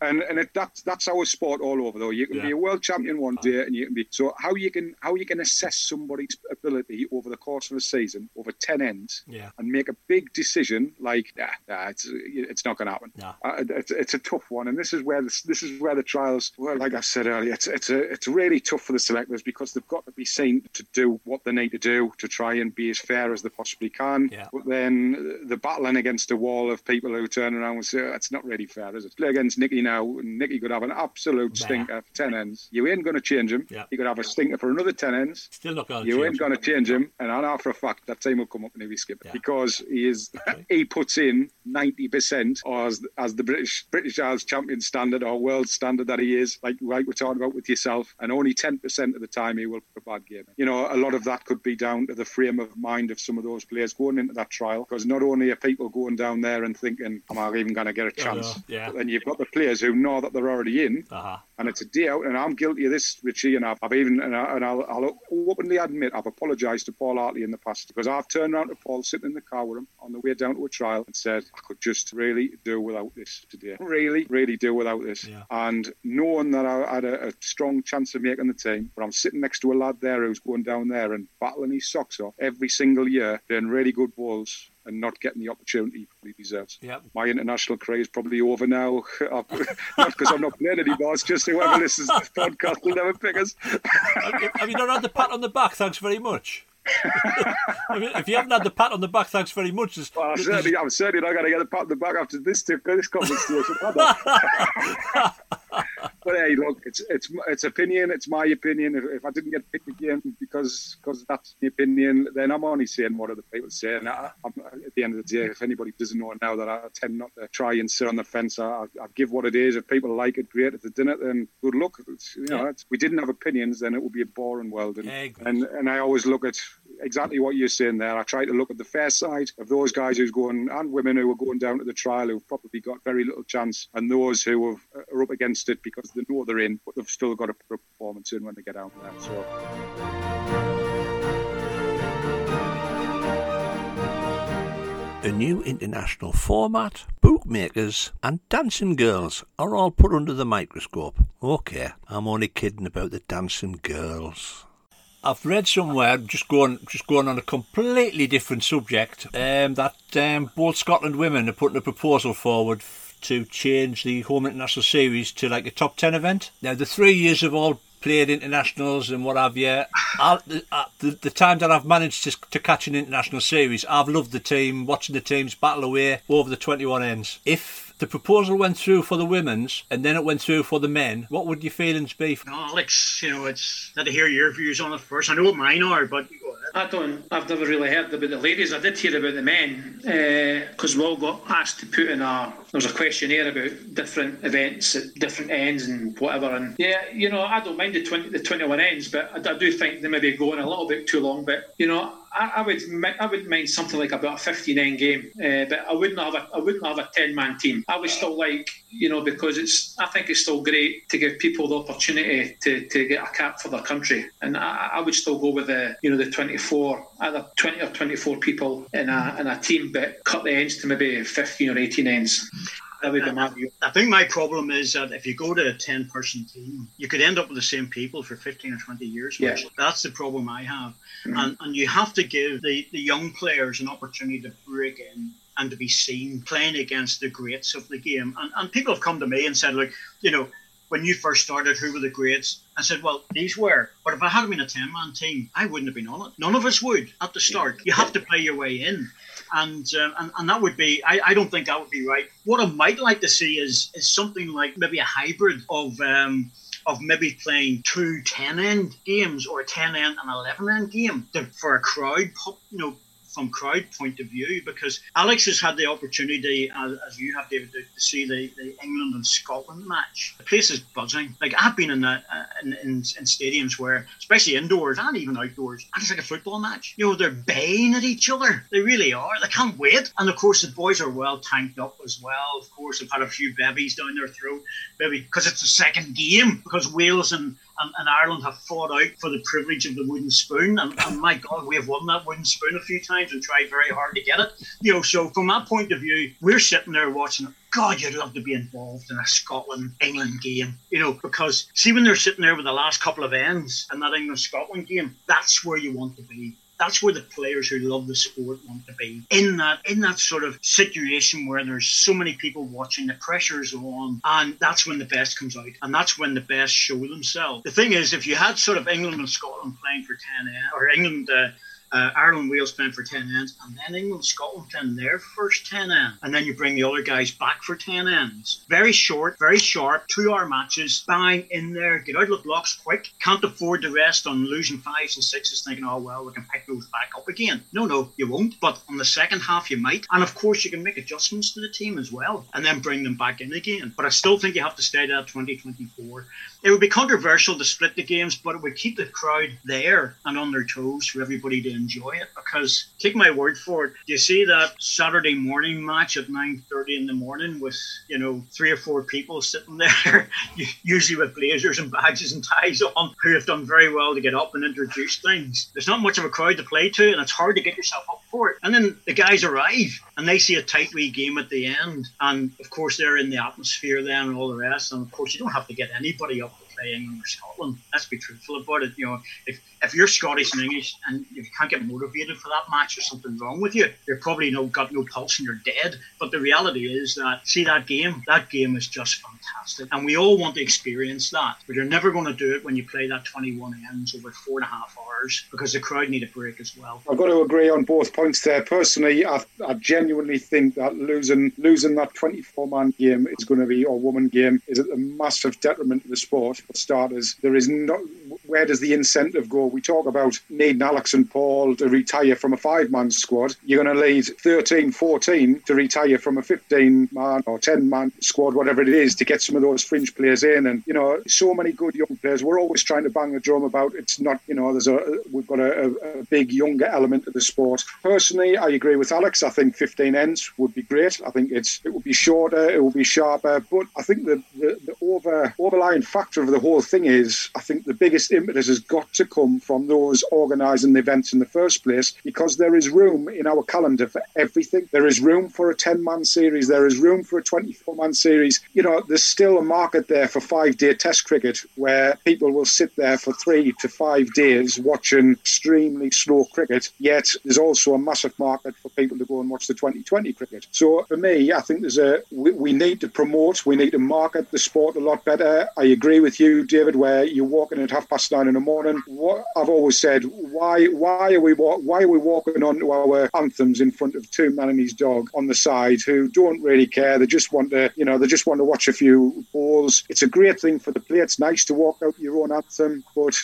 and and it, that's that's our sport all over, though. You can be a world champion one day, and you can be so how you can how you can assess somebody's ability over the course of a season over ten ends, Yeah. and make a big decision like, nah, nah it's it's not going to happen. Uh, it's, it's a tough one, and this is where this, this is where the trials. Well, like I said earlier, it's it's a, it's really tough for the selectors because they've got to be seen to do what they need to do to try and be as fair as they possibly can. Yeah. But then the battling against a wall of people who turn around and say "Oh, it's not really fair, is it? Play against Nicky now, and Nicky could have an absolute Nah. stinker for ten ends. You ain't going to change him. Yeah. You could have a stinker for another ten ends. Still not going You change. ain't going to change him, and I know for a fact that team will come up and he'll be skipping Yeah. because he is Okay. he puts in ninety percent as as the British British Isles champion standard or world standard that he is, like like we're talking about with yourself, and only ten percent of the time he will put a bad game. You know, a lot of that could be down to the frame of mind of some of those players going into that trial, because not only are people going down there and thinking, "Am I even going to get a chance?" know, yeah. But then you've got the players who know that they're already in, Uh-huh. And it's a day out, and I'm guilty of this, Richie, and I've, I've even, and, I, and I'll, I'll openly admit, I've apologised to Paul Hartley in the past because I've turned around to Paul sitting in the car with him on the way down to a trial and said, I could just really do without this today. Really, really do without this. Yeah. And knowing that I had a, a strong chance of making the team, but I'm sitting next to a lad there who's going down there and battling his socks off every single year, playing really good balls and not getting the opportunity he deserves. Yep. My international career is probably over now. not because I'm not playing anymore. It's just whoever listens to this podcast will never pick us. have, you, have you not had the pat on the back? Thanks very much. If you haven't had the pat on the back, thanks very much. Well, I'm certainly, I'm certainly not going to get a pat on the back after this this conversation. but hey, look, it's it's it's opinion. It's my opinion. If, if I didn't get picked again because because that's the opinion, then I'm only saying what other people say. And I, I'm, at the end of the day, if anybody doesn't know now that I tend not to try and sit on the fence, I, I give what it is. If people like it, great. If they didn't, then good luck. It's, you know, Yeah. it's, we didn't have opinions, then it would be a boring world. And, Yeah, and and I always look at exactly what you're saying there. I try to look at the fair side of those guys who's going and women who are going down to the trial who've probably got very little chance, and those who have, uh, are up against it because they know they're in, but they've still got to put a performance in when they get out there. So A new international format, bookmakers, and dancing girls are all put under the microscope. Okay, I'm only kidding about the dancing girls. I've read somewhere, just going, just going on a completely different subject, um, that um, both Scotland women are putting a proposal forward to change the home international series to like a top ten event. Now the three years have all played internationals and what have you. I, the, the time that I've managed to, to catch an international series, I've loved the team, watching the teams battle away over the 21 ends. If the proposal went through for the women's and then it went through for the men, what would your feelings be? No, Alex, you know, it's had to hear your views on it first. I know what mine are, but you go ahead. I don't. I've never really heard about the ladies. I did hear about the men uh, because we all got asked to put in a. There was a questionnaire about different events at different ends and whatever. And yeah, you know, I don't mind the twenty, the twenty-one ends, but I, I do think they may be going a little bit too long. But you know, I, I would I would mind something like about a fifteen end game, uh, but I wouldn't have a I wouldn't have a ten man team. I would still like you know because it's I think it's still great to give people the opportunity to, to get a cap for their country, and I, I would still go with the you know the twenty four either twenty or twenty four people in a in a team, but cut the ends to maybe fifteen or eighteen ends. That would be my. I think my problem is that if you go to a 10 person team, you could end up with the same people for 15 or 20 years. Yeah. That's the problem I have. And, and you have to give the, the young players an opportunity to break in and to be seen playing against the greats of the game. And, and people have come to me and said, look, you know, when you first started, who were the greats? I said, well, these were. But if I hadn't been a 10 man team, I wouldn't have been on it. None of us would at the start. You have to play your way in. And, um, and and that would be I, I don't think that would be right. What I might like to see is is something like maybe a hybrid of um, of maybe playing two 10 end games or a 10 end and 11 end game for a crowd, you know, from crowd point of view because Alex has had the opportunity, as, as you have, David, to, to see the, the England and Scotland match. The place is buzzing. Like I've been in that uh, in, in, in stadiums where, especially indoors and even outdoors, and it's like a football match. You know, they're baying at each other. They really are. They can't wait. And of course, the boys are well tanked up as well. Of course, they've had a few bevies down their throat, maybe because it's the second game because Wales and and, and Ireland have fought out for the privilege of the wooden spoon. And, and my God, we have won that wooden spoon a few times and tried very hard to get it. You know, so from that point of view, we're sitting there watching. God, you'd love to be involved in a Scotland England game, you know, because see when they're sitting there with the last couple of ends in that England Scotland game, that's where you want to be that's where the players who love the sport want to be. In that in that sort of situation where there's so many people watching the pressure's on and that's when the best comes out and that's when the best show themselves. The thing is if you had sort of england and scotland playing for 10 ends or england uh, uh, Ireland, Wales playing for 10 ends, and then England, Scotland playing their first 10 ends. And then you bring the other guys back for 10 ends. Very short, very sharp, two hour matches, bang, in there, get out of the blocks quick. Can't afford to rest on losing fives and sixes, thinking, oh, well, we can pick those back up again. No, no, you won't. But on the second half, you might. And of course, you can make adjustments to the team as well, and then bring them back in again. But I still think you have to stay that 2024. It would be controversial to split the games, but it would keep the crowd there and on their toes for everybody to enjoy it. Because take my word for it, you see that Saturday morning match at 9:30 in the morning with you know three or four people sitting there, usually with blazers and badges and ties on, who have done very well to get up and introduce things. There's not much of a crowd to play to, and it's hard to get yourself up for it. And then the guys arrive and they see a tight wee game at the end, and of course they're in the atmosphere then and all the rest. And of course you don't have to get anybody up to play England or Scotland. Let's be truthful about it. You know, if if you're Scottish and English and you can't get motivated for that match, there's something wrong with you. You're probably no got no pulse and you're dead. But the reality is that see that game, that game is just fantastic, and we all want to experience that. But you're never going to do it when you play that 21 ends over four and a half hours because the crowd need a break as well. I've got to agree on both points there. Personally, I, I genuinely think that losing losing that 24 man game is going to be or woman game is a massive detriment to the sport. Starters, there is not where does the incentive go? We talk about needing Alex and Paul to retire from a five man squad. You're going to need 13, 14 to retire from a 15 man or 10 man squad, whatever it is, to get some of those fringe players in. And, you know, so many good young players. We're always trying to bang the drum about it's not, you know, there's a, we've got a, a big younger element of the sport. Personally, I agree with Alex. I think 15 ends would be great. I think it's it would be shorter, it would be sharper. But I think the, the, the over overlying factor of the whole thing is I think the biggest impetus has got to come from those organising the events in the first place because there is room in our calendar for everything. There is room for a 10 man series, there is room for a 24 man series. You know, there's still a market there for five day test cricket where people will sit there for three to five days watching extremely slow cricket, yet there's also a massive market for people to go and watch the 2020 cricket. So for me, I think there's a we, we need to promote, we need to market the sport a lot better. I agree with you, David, where you're walking at half past nine in the morning. What I've always said, why why are we why are we walking onto our anthems in front of two man and his dog on the side who don't really care? They just want to you know they just want to watch a few balls. It's a great thing for the player. It's nice to walk out your own anthem, but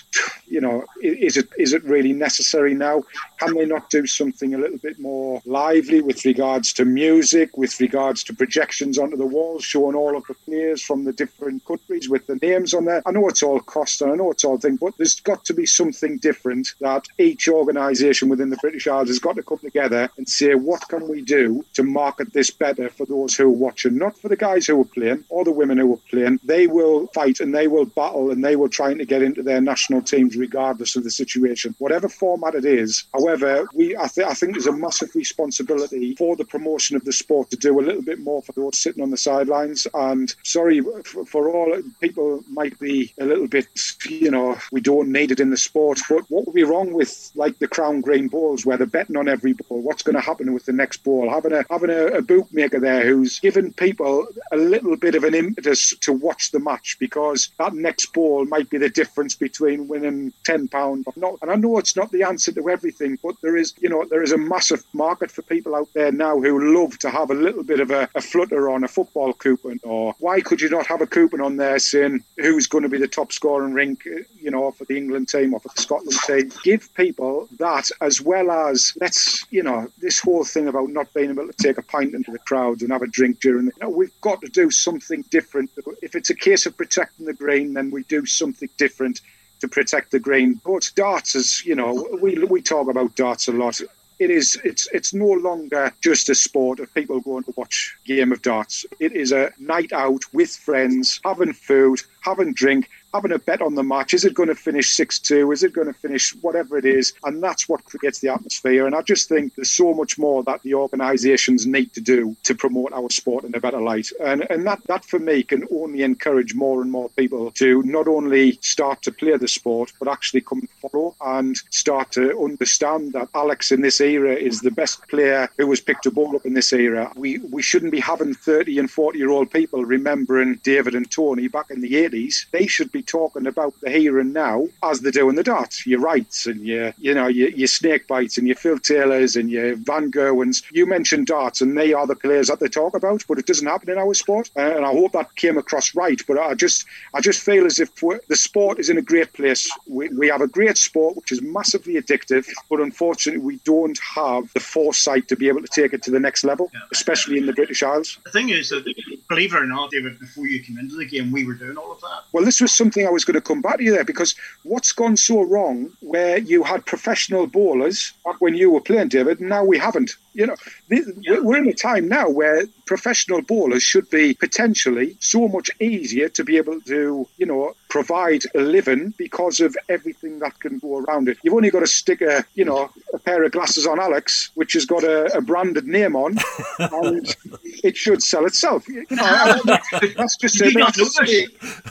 you know is it is it really necessary now? Can they not do something a little bit more lively with regards to music, with regards to projections onto the walls, showing all of the players from the different countries with the names on there? I know it's all cost and I know it's all thing, but there's got to be something different that each organisation within the British Isles has got to come together and say, what can we do to market this better for those who are watching, not for the guys who are playing or the women who are playing. They will fight and they will battle and they will try to get into their national teams regardless of the situation, whatever format it is. However, we I, th- I think there's a massive responsibility for the promotion of the sport to do a little bit more for those sitting on the sidelines. And sorry for, for all people might be a little bit, you know, we don't need it in the sport. But what would be wrong with like the Crown Green Bowls, where they're betting on every ball? What's going to happen with the next ball? Having a having a, a bookmaker there who's giving people a little bit of an impetus to watch the match because that next ball might be the difference between winning ten pound or not. And I know it's not the answer to everything, but there is, you know, there is a massive market for people out there now who love to have a little bit of a, a flutter on a football coupon. Or why could you not have a coupon on there saying who's going to be the top scorer in rink, you know, for the England team or for the Scotland team? Give people that as well as let's, you know, this whole thing about not being able to take a pint into the crowd and have a drink during the, you know, we've got to do something different. If it's a case of protecting the green, then we do something different to protect the grain. But darts is, you know, we we talk about darts a lot. It is it's it's no longer just a sport of people going to watch game of darts. It is a night out with friends, having food, having a drink, having a bet on the match. Is it going to finish 6 2? Is it going to finish whatever it is? And that's what creates the atmosphere. And I just think there's so much more that the organisations need to do to promote our sport in a better light. And, and that, that, for me, can only encourage more and more people to not only start to play the sport, but actually come and follow and start to understand that Alex in this era is the best player who was picked a ball up in this era. We, we shouldn't be having 30 and 40 year old people remembering David and Tony back in the 80s. They should be talking about the here and now as they do in the darts. Your Wrights and your, you know, your, your snake bites and your Phil Taylors and your Van Gerwens. You mentioned darts, and they are the players that they talk about, but it doesn't happen in our sport. Uh, and I hope that came across right. But I just, I just feel as if the sport is in a great place. We, we have a great sport which is massively addictive, but unfortunately we don't have the foresight to be able to take it to the next level, especially in the British Isles. The thing is that, believe it or not, David, before you came into the game, we were doing all of that. Well, this was something I was going to come back to you there because what's gone so wrong where you had professional bowlers back when you were playing, David, now we haven't. You know, we're in a time now where professional bowlers should be potentially so much easier to be able to, you know, provide a living because of everything that can go around it. You've only got to stick a, you know, a pair of glasses on Alex, which has got a, a branded name on, and it should sell itself. You know, that's just a, that's a silly,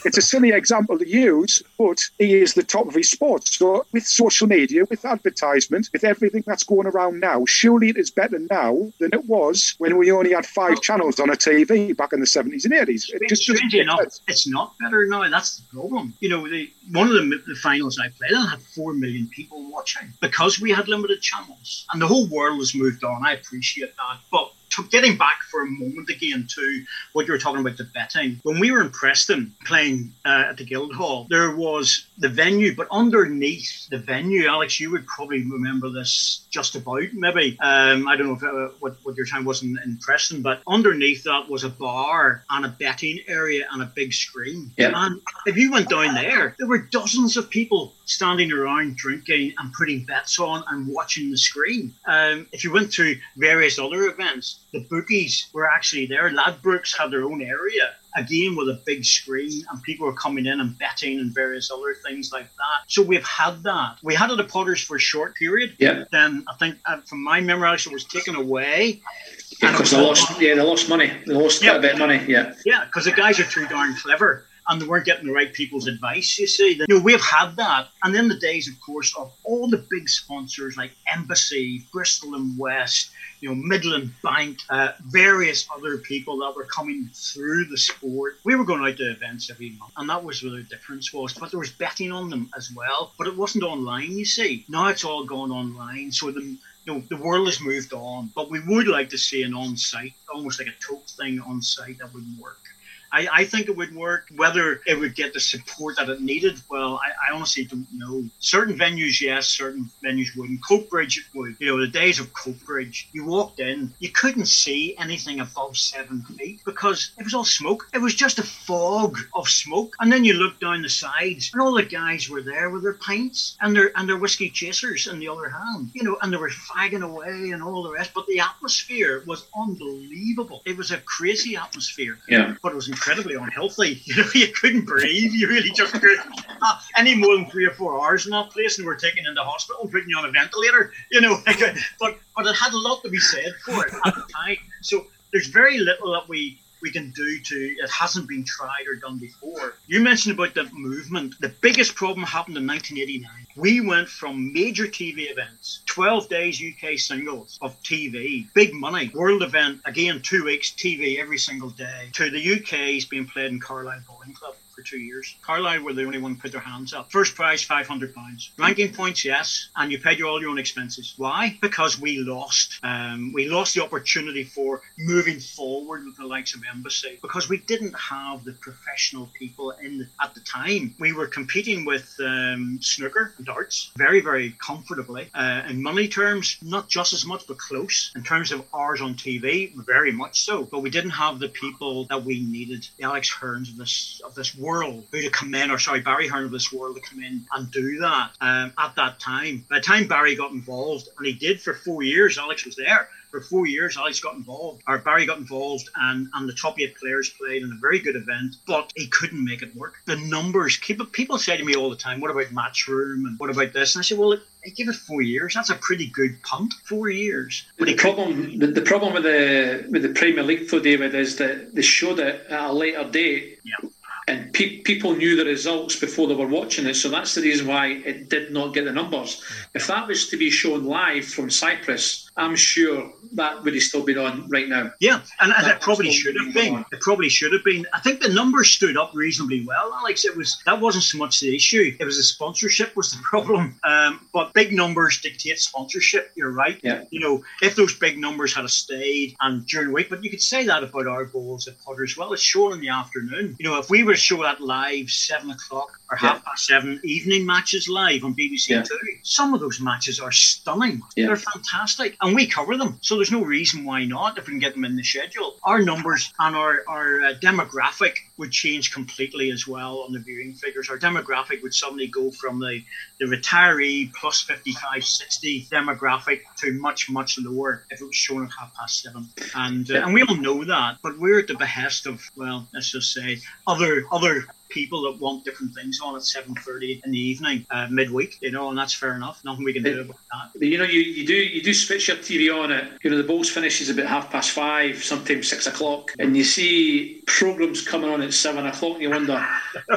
it's a silly example to use, but he is the top of his sport. So with social media, with advertisement, with everything that's going around now, surely it is better now than it was when we only had five oh. channels on a TV back in the 70s and 80s. It just, Strangely enough, it's not better now. That's the problem. You know, the, one of the, the finals I played, I had four million people watching because we had limited channels, and the whole world has moved on. I appreciate that, but getting back for a moment again to what you were talking about the betting. When we were in Preston playing uh, at the Guildhall, there was the venue, but underneath the venue, Alex, you would probably remember this just about. Maybe um, I don't know if, uh, what what your time was in, in, Preston, but underneath that was a bar and a betting area and a big screen. Yeah. And if you went down there, there were dozens of people standing around drinking and putting bets on and watching the screen. Um, if you went to various other events, the bookies were actually there. Ladbrokes had their own area, again with a big screen, and people were coming in and betting and various other things like that. So we've had that. We had it at Potters for a short period. Yeah. Then I think, uh, from my memory, actually, it was taken away. Yeah, because they lost. Yeah, they lost money. They lost yeah. quite a bit of money. Yeah. Yeah, because the guys are too darn clever and they weren't getting the right people's advice, you see. You know, we've had that. And then the days, of course, of all the big sponsors like Embassy, Bristol and West, you know, Midland Bank, uh, various other people that were coming through the sport. We were going out to events every month, and that was where the difference was. But there was betting on them as well, but it wasn't online, you see. Now it's all gone online, so the you know, the world has moved on, but we would like to see an on-site, almost like a tote thing on site that would work. I, I think it would work. Whether it would get the support that it needed, well, I, I honestly don't know. Certain venues, yes. Certain venues wouldn't. Coatbridge, it would. You know, the days of Coatbridge, you walked in, you couldn't see anything above seven feet because it was all smoke. It was just a fog of smoke. And then you look down the sides, and all the guys were there with their pints and their and their whiskey chasers in the other hand. You know, and they were fagging away and all the rest. But the atmosphere was unbelievable. It was a crazy atmosphere. Yeah. But it was incredibly unhealthy. You know, you couldn't breathe. You really just couldn't. Uh, any more than three or four hours in that place, and we were taken into hospital putting you on a ventilator. You know, but but it had a lot to be said for it at the time. So there's very little that we we can do to it hasn't been tried or done before. You mentioned about the movement. The biggest problem happened in 1989. We went from major TV events, 12 days UK singles of TV, big money, world event, again, two weeks TV every single day, to the UK's being played in Carlisle Bowling Club for two years. Carlisle were the only one to put their hands up. First prize, £500. Ranking points, yes, and you paid your, all your own expenses. Why? Because we lost. Um, we lost the opportunity for moving forward with the likes of Embassy because we didn't have the professional people in the, at the time. We were competing with um, snooker and darts very, very comfortably. Uh, in money terms, not just as much, but close. In terms of hours on TV, very much so. But we didn't have the people that we needed. The Alex Hearns of this of this world who to come in, or sorry, Barry Hearn of this world to come in and do that um, at that time. By the time Barry got involved, and he did for four years, Alex was there for four years, Alex got involved, or Barry got involved, and, and the top eight players played in a very good event, but he couldn't make it work. The numbers, people say to me all the time, what about Matchroom and what about this? And I say, well, I give it four years. That's a pretty good punt. Four years. But the problem, the, the, problem with the with the Premier League, though, David, is that they showed it at a later date. Yeah and pe- people knew the results before they were watching it. So that's the reason why it did not get the numbers. Mm. If that was to be shown live from Cyprus, I'm sure that would have still been on right now. Yeah, and, and it probably should have been. It probably should have been. I think the numbers stood up reasonably well, Alex. It was that wasn't so much the issue. It was the sponsorship was the problem. Um, but big numbers dictate sponsorship. You're right. Yeah. You know, if those big numbers had stayed and during the week, but you could say that about our bowls at Potter as well. It's shown in the afternoon. You know, if we were to show that live seven o'clock or yeah. half past seven evening matches live on BBC yeah. Two, some of those matches are stunning. Yeah. They're fantastic, and we cover them. So there's no reason why not if we can get them in the schedule. Our numbers and our, our uh, demographic would change completely as well on the viewing figures. Our demographic would suddenly go from the, the retiree plus 55, 60 demographic to much, much lower if it was shown at half past seven. And, uh, and we all know that, but we're at the behest of, well, let's just say, other other people that want different things on at 7.30 in the evening uh, midweek you know and that's fair enough nothing we can do about that you know you, you do you do switch your TV on it you know the Bolts finishes about half past five sometimes six o'clock and you see programs coming on at seven o'clock and you wonder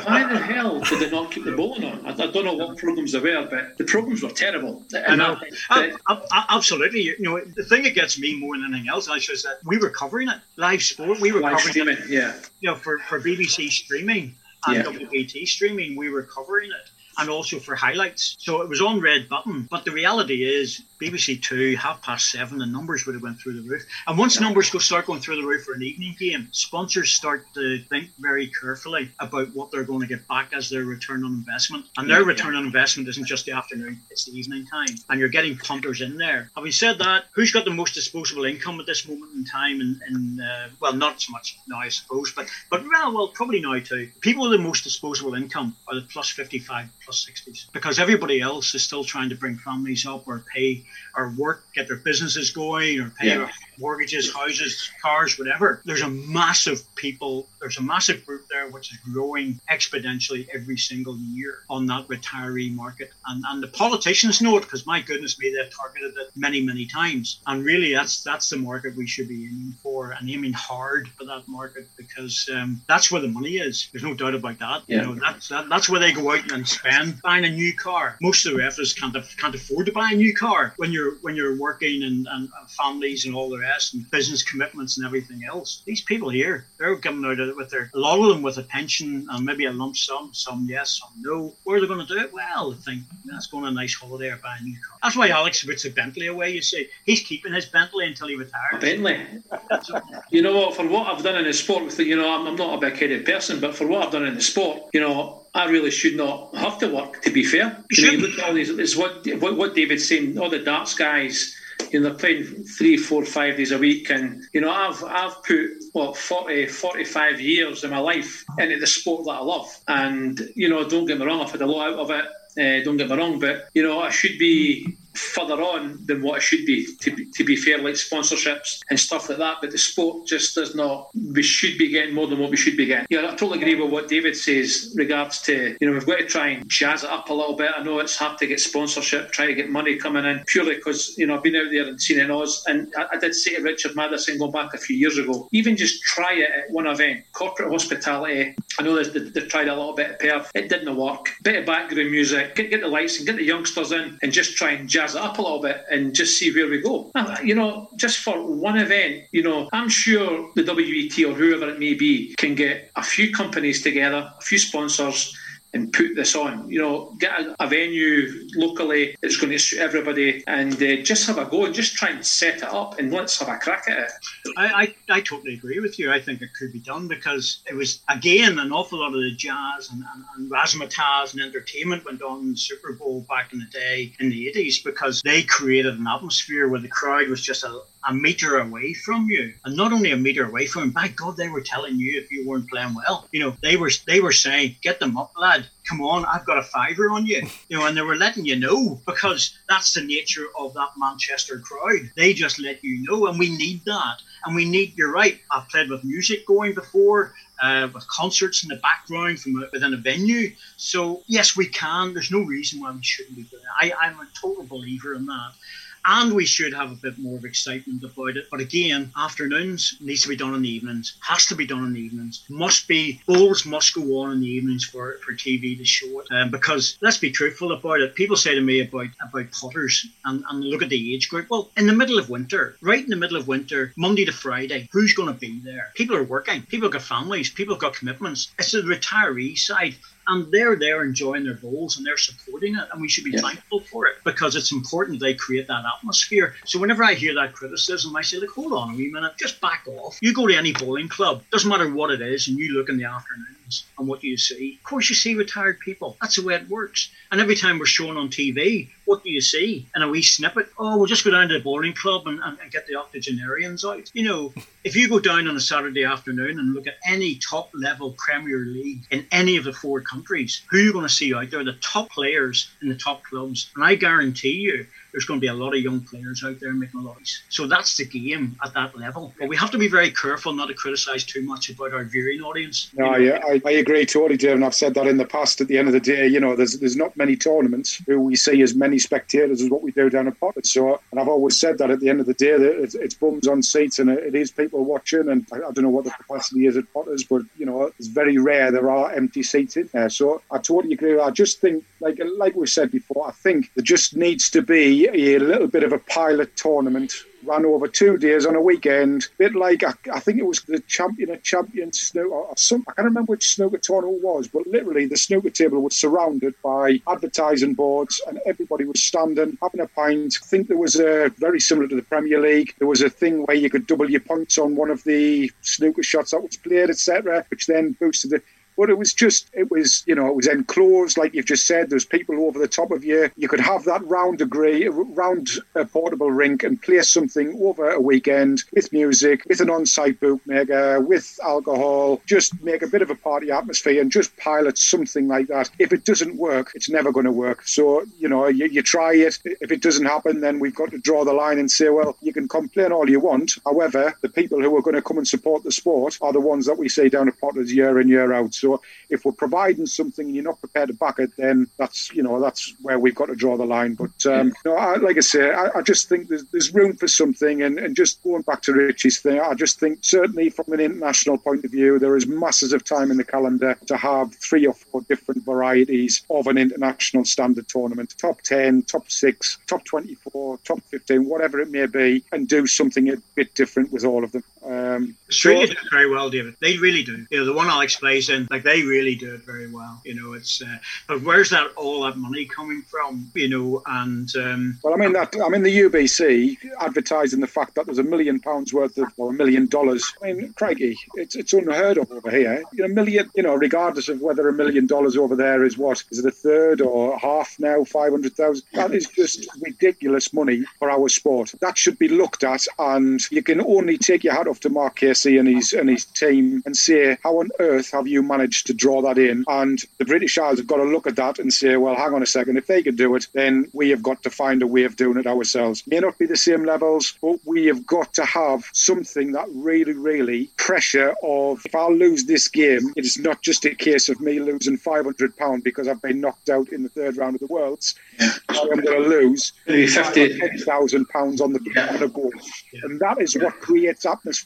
why the hell did they not keep the bowling on I, I don't know what programs they were but the programs were terrible I know. I, I, uh, oh, oh, absolutely you know the thing that gets me more than anything else actually is that we were covering it live sport we were live covering streaming it yeah you know for, for BBC streaming and Yeah. WBT streaming, we were covering it. And also for highlights. So it was on red button. But the reality is BBC Two, half past seven, the numbers would have went through the roof. And once numbers go start going through the roof for an evening game, sponsors start to think very carefully about what they're going to get back as their return on investment. And their Yeah. return on investment isn't just the afternoon, it's the evening time. And you're getting punters in there. Having said that, who's got the most disposable income at this moment in time? And, and uh, well, not so much now, I suppose, but but well, well, probably now too. People with the most disposable income are the plus 55, plus 60s, because everybody else is still trying to bring families up or pay or work, get their businesses going, or pay Yeah. mortgages, houses, cars, whatever. There's a massive people, there's a massive group there which is growing exponentially every single year on that retiree market. And, and the politicians know it because my goodness me, they've targeted it many, many times. And really, that's that's the market we should be aiming for and aiming hard for that market because um, that's where the money is. There's no doubt about that. Yeah. You know, that's that, that's where they go out and spend buying a new car. Most of the refs can't can't afford to buy a new car when you're when you're working and, and, families and all the rest and business commitments and everything else. These people here, they're coming out of it with their a lot of them with a pension and maybe a lump sum. Some yes, some no. Where are they going to do it? Well, I think that's going on a nice holiday or buy a new car. That's why Alex puts a Bentley away. You see, he's keeping his Bentley until he retires. Bentley. You know what? For what I've done in the sport, you know, I'm, I'm not a big-headed person, but for what I've done in the sport, you know, I really should not have to work. To be fair, You know, you look at all these. It's what what, what David's saying. All the darts guys. You know, they're playing three, four, five days a week, and you know, I've I've put what 40, 45 years of my life into the sport that I love, and you know, don't get me wrong, I've had a lot out of it. Uh, don't get me wrong, but you know, I should be further on than what it should be. To be, to be fair, like sponsorships and stuff like that. But the sport just does not. We should be getting more than what we should be getting. Yeah, I totally agree with what David says regards to you know we've got to try and jazz it up a little bit. I know it's hard to get sponsorship, try to get money coming in purely because you know I've been out there and seen it in Oz, and I, I did say to Richard Madison going back a few years ago, even just try it at one event, corporate hospitality. I know there's- they, they've tried a little bit of Perth. It didn't work. Bit of background music, get, get the lights and get the youngsters in and just try and jazz it up a little bit and just see where we go. Uh, You know, just for one event, you know, I'm sure the WBT or whoever it may be can get a few companies together, a few sponsors, and put this on. You know, get a, a venue locally that's going to suit everybody, and uh, just have a go and just try and set it up, and let's have a crack at it. I, I, I totally agree with you. I think it could be done because it was, again, an awful lot of the jazz and, and, and razzmatazz and entertainment went on in the Super Bowl back in the day in the 80s because they created an atmosphere where the crowd was just a, a meter away from you. And not only a meter away from you, by God, they were telling you if you weren't playing well. You know, they were they were saying, get them up, lad. Come on, I've got a fiver on you. You know, and they were letting you know because that's the nature of that Manchester crowd. They just let you know, and we need that. And we need, you're right, I've played with music going before, uh, with concerts in the background from a, within a venue. So, yes, we can. There's no reason why we shouldn't be doing it. I, I'm a total believer in that. And we should have a bit more of excitement about it. But again, afternoons needs to be done in the evenings, has to be done in the evenings, must be, bowls must go on in the evenings for, for TV to show it. Um, because let's be truthful about it. People say to me about, about Potters and, and look at the age group. Well, in the middle of winter, right in the middle of winter, Monday to Friday, who's going to be there? People are working, people have got families, people have got commitments. It's the retiree side and they're there enjoying their bowls and they're supporting it and we should be Yeah. thankful for it because it's important they create that atmosphere so whenever i hear that criticism i say look hold on a wee minute just back off you go to any bowling club doesn't matter what it is and you look in the afternoons And what do you see? Of course, you see retired people. That's the way it works. And every time we're shown on TV, what do you see? And a wee snippet, oh, we'll just go down to the bowling club and, and, and get the octogenarians out. You know, if you go down on a Saturday afternoon and look at any top level Premier League in any of the four countries, who are you going to see out there? The top players in the top clubs. And I guarantee you, there's going to be a lot of young players out there making a lot. Of so that's the game at that level. But we have to be very careful not to criticise too much about our viewing audience. No, yeah, I, I agree totally, Dave, and I've said that in the past. At the end of the day, you know, there's there's not many tournaments who we see as many spectators as what we do down at Potters. So, and I've always said that at the end of the day, it's, it's bums on seats and it is people watching. And I, I, don't know what the capacity is at Potters, but you know, it's very rare there are empty seats in there. So I totally agree. I just think, like like we said before, I think there just needs to be a little bit of a pilot tournament ran over two days on a weekend, a bit like I, I think it was the champion of champions snooker or some I can't remember which snooker tournament it was, but literally the snooker table was surrounded by advertising boards and everybody was standing having a pint. I think there was a very similar to the Premier League. There was a thing where you could double your points on one of the snooker shots that was played, etc., which then boosted it. But it was just, it was, you know, it was enclosed, like you've just said. There's people over the top of you. You could have that round degree, round uh, portable rink and play something over a weekend with music, with an on site bookmaker, with alcohol, just make a bit of a party atmosphere and just pilot something like that. If it doesn't work, it's never going to work. So, you know, you, you try it. If it doesn't happen, then we've got to draw the line and say, well, you can complain all you want. However, the people who are going to come and support the sport are the ones that we see down at Potters year in, year out. So if we're providing something and you're not prepared to back it, then that's you know that's where we've got to draw the line. But um, know, I, like I say, I, I, just think there's, there's room for something. And, and just going back to Richie's thing, I just think certainly from an international point of view, there is masses of time in the calendar to have three or four different varieties of an international standard tournament: top ten, top six, top twenty-four, top fifteen, whatever it may be, and do something a bit different with all of them. Um, Australia do it very well, David. They really do. You know, the one Alex plays in, like they really do it very well. You know, it's uh, but where's that all that money coming from? You know, and um, well, I mean that I mean the UBC advertising the fact that there's a million pounds worth of or a million dollars. I mean, Craigie, it's it's unheard of over here. You know, a million. You know, regardless of whether a million dollars over there is what is it a third or half now, five hundred thousand. That is just ridiculous money for our sport. That should be looked at, and you can only take your hat off to Mark Casey and his and his team and say, how on earth have you managed to draw that in? And the British Isles have got to look at that and say, well, hang on a second, if they can do it, then we have got to find a way of doing it ourselves. May not be the same levels, but we have got to have something that really, really pressure of if I lose this game, it is not just a case of me losing five hundred pound because I've been knocked out in the third round of the Worlds. I am going to lose fifty thousand pounds on the yeah. on board, yeah. and that is what creates atmosphere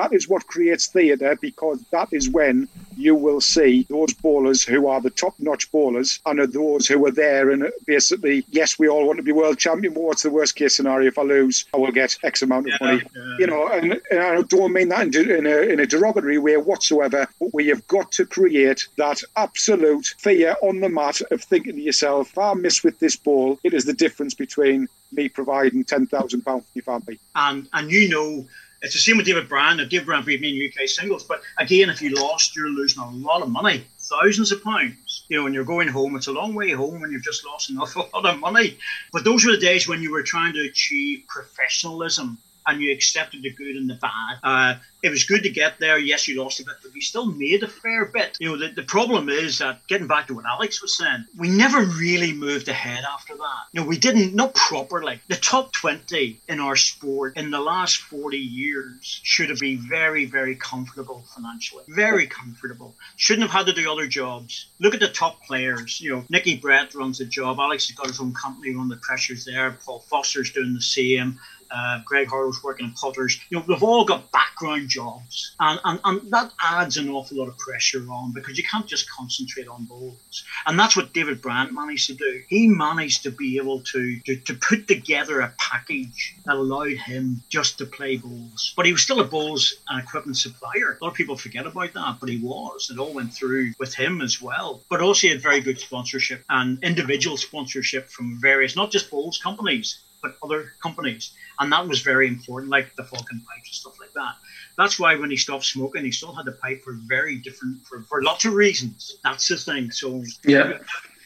that is what creates theatre because that is when you will see those bowlers who are the top notch bowlers and are those who are there and basically, yes, we all want to be world champion, but what's the worst case scenario? If I lose, I will get X amount of yeah, money. Yeah. You know, and, and, I don't mean that in, a, in a derogatory way whatsoever, but we have got to create that absolute fear on the mat of thinking to yourself, if I miss with this ball, it is the difference between me providing £10,000 for your family. And, and you know, it's the same with David Bryant. Now, David Bryant beat me in UK singles, but again, if you lost, you're losing a lot of money, thousands of pounds. You know, when you're going home, it's a long way home when you've just lost an awful lot of money. But those were the days when you were trying to achieve professionalism and you accepted the good and the bad. Uh, it was good to get there. Yes, you lost a bit, but we still made a fair bit. You know, the, the problem is that getting back to what Alex was saying, we never really moved ahead after that. You know, we didn't, not properly. The top 20 in our sport in the last 40 years should have been very, very comfortable financially. Very comfortable. Shouldn't have had to do other jobs. Look at the top players. You know, Nicky Brett runs a job. Alex has got his own company on the pressures there. Paul Foster's doing the same uh, Greg Harlow's working in Potters. You know, they've all got background jobs, and, and, and that adds an awful lot of pressure on because you can't just concentrate on bowls. And that's what David Bryant managed to do. He managed to be able to, to, to put together a package that allowed him just to play bowls. But he was still a bowls and equipment supplier. A lot of people forget about that, but he was. It all went through with him as well. But also he had very good sponsorship and individual sponsorship from various, not just bowls companies, but other companies. And that was very important, like the Falcon Pipes and stuff like that. That's why when he stopped smoking, he still had the pipe for very different, for, for lots of reasons. That's the thing. So Yeah.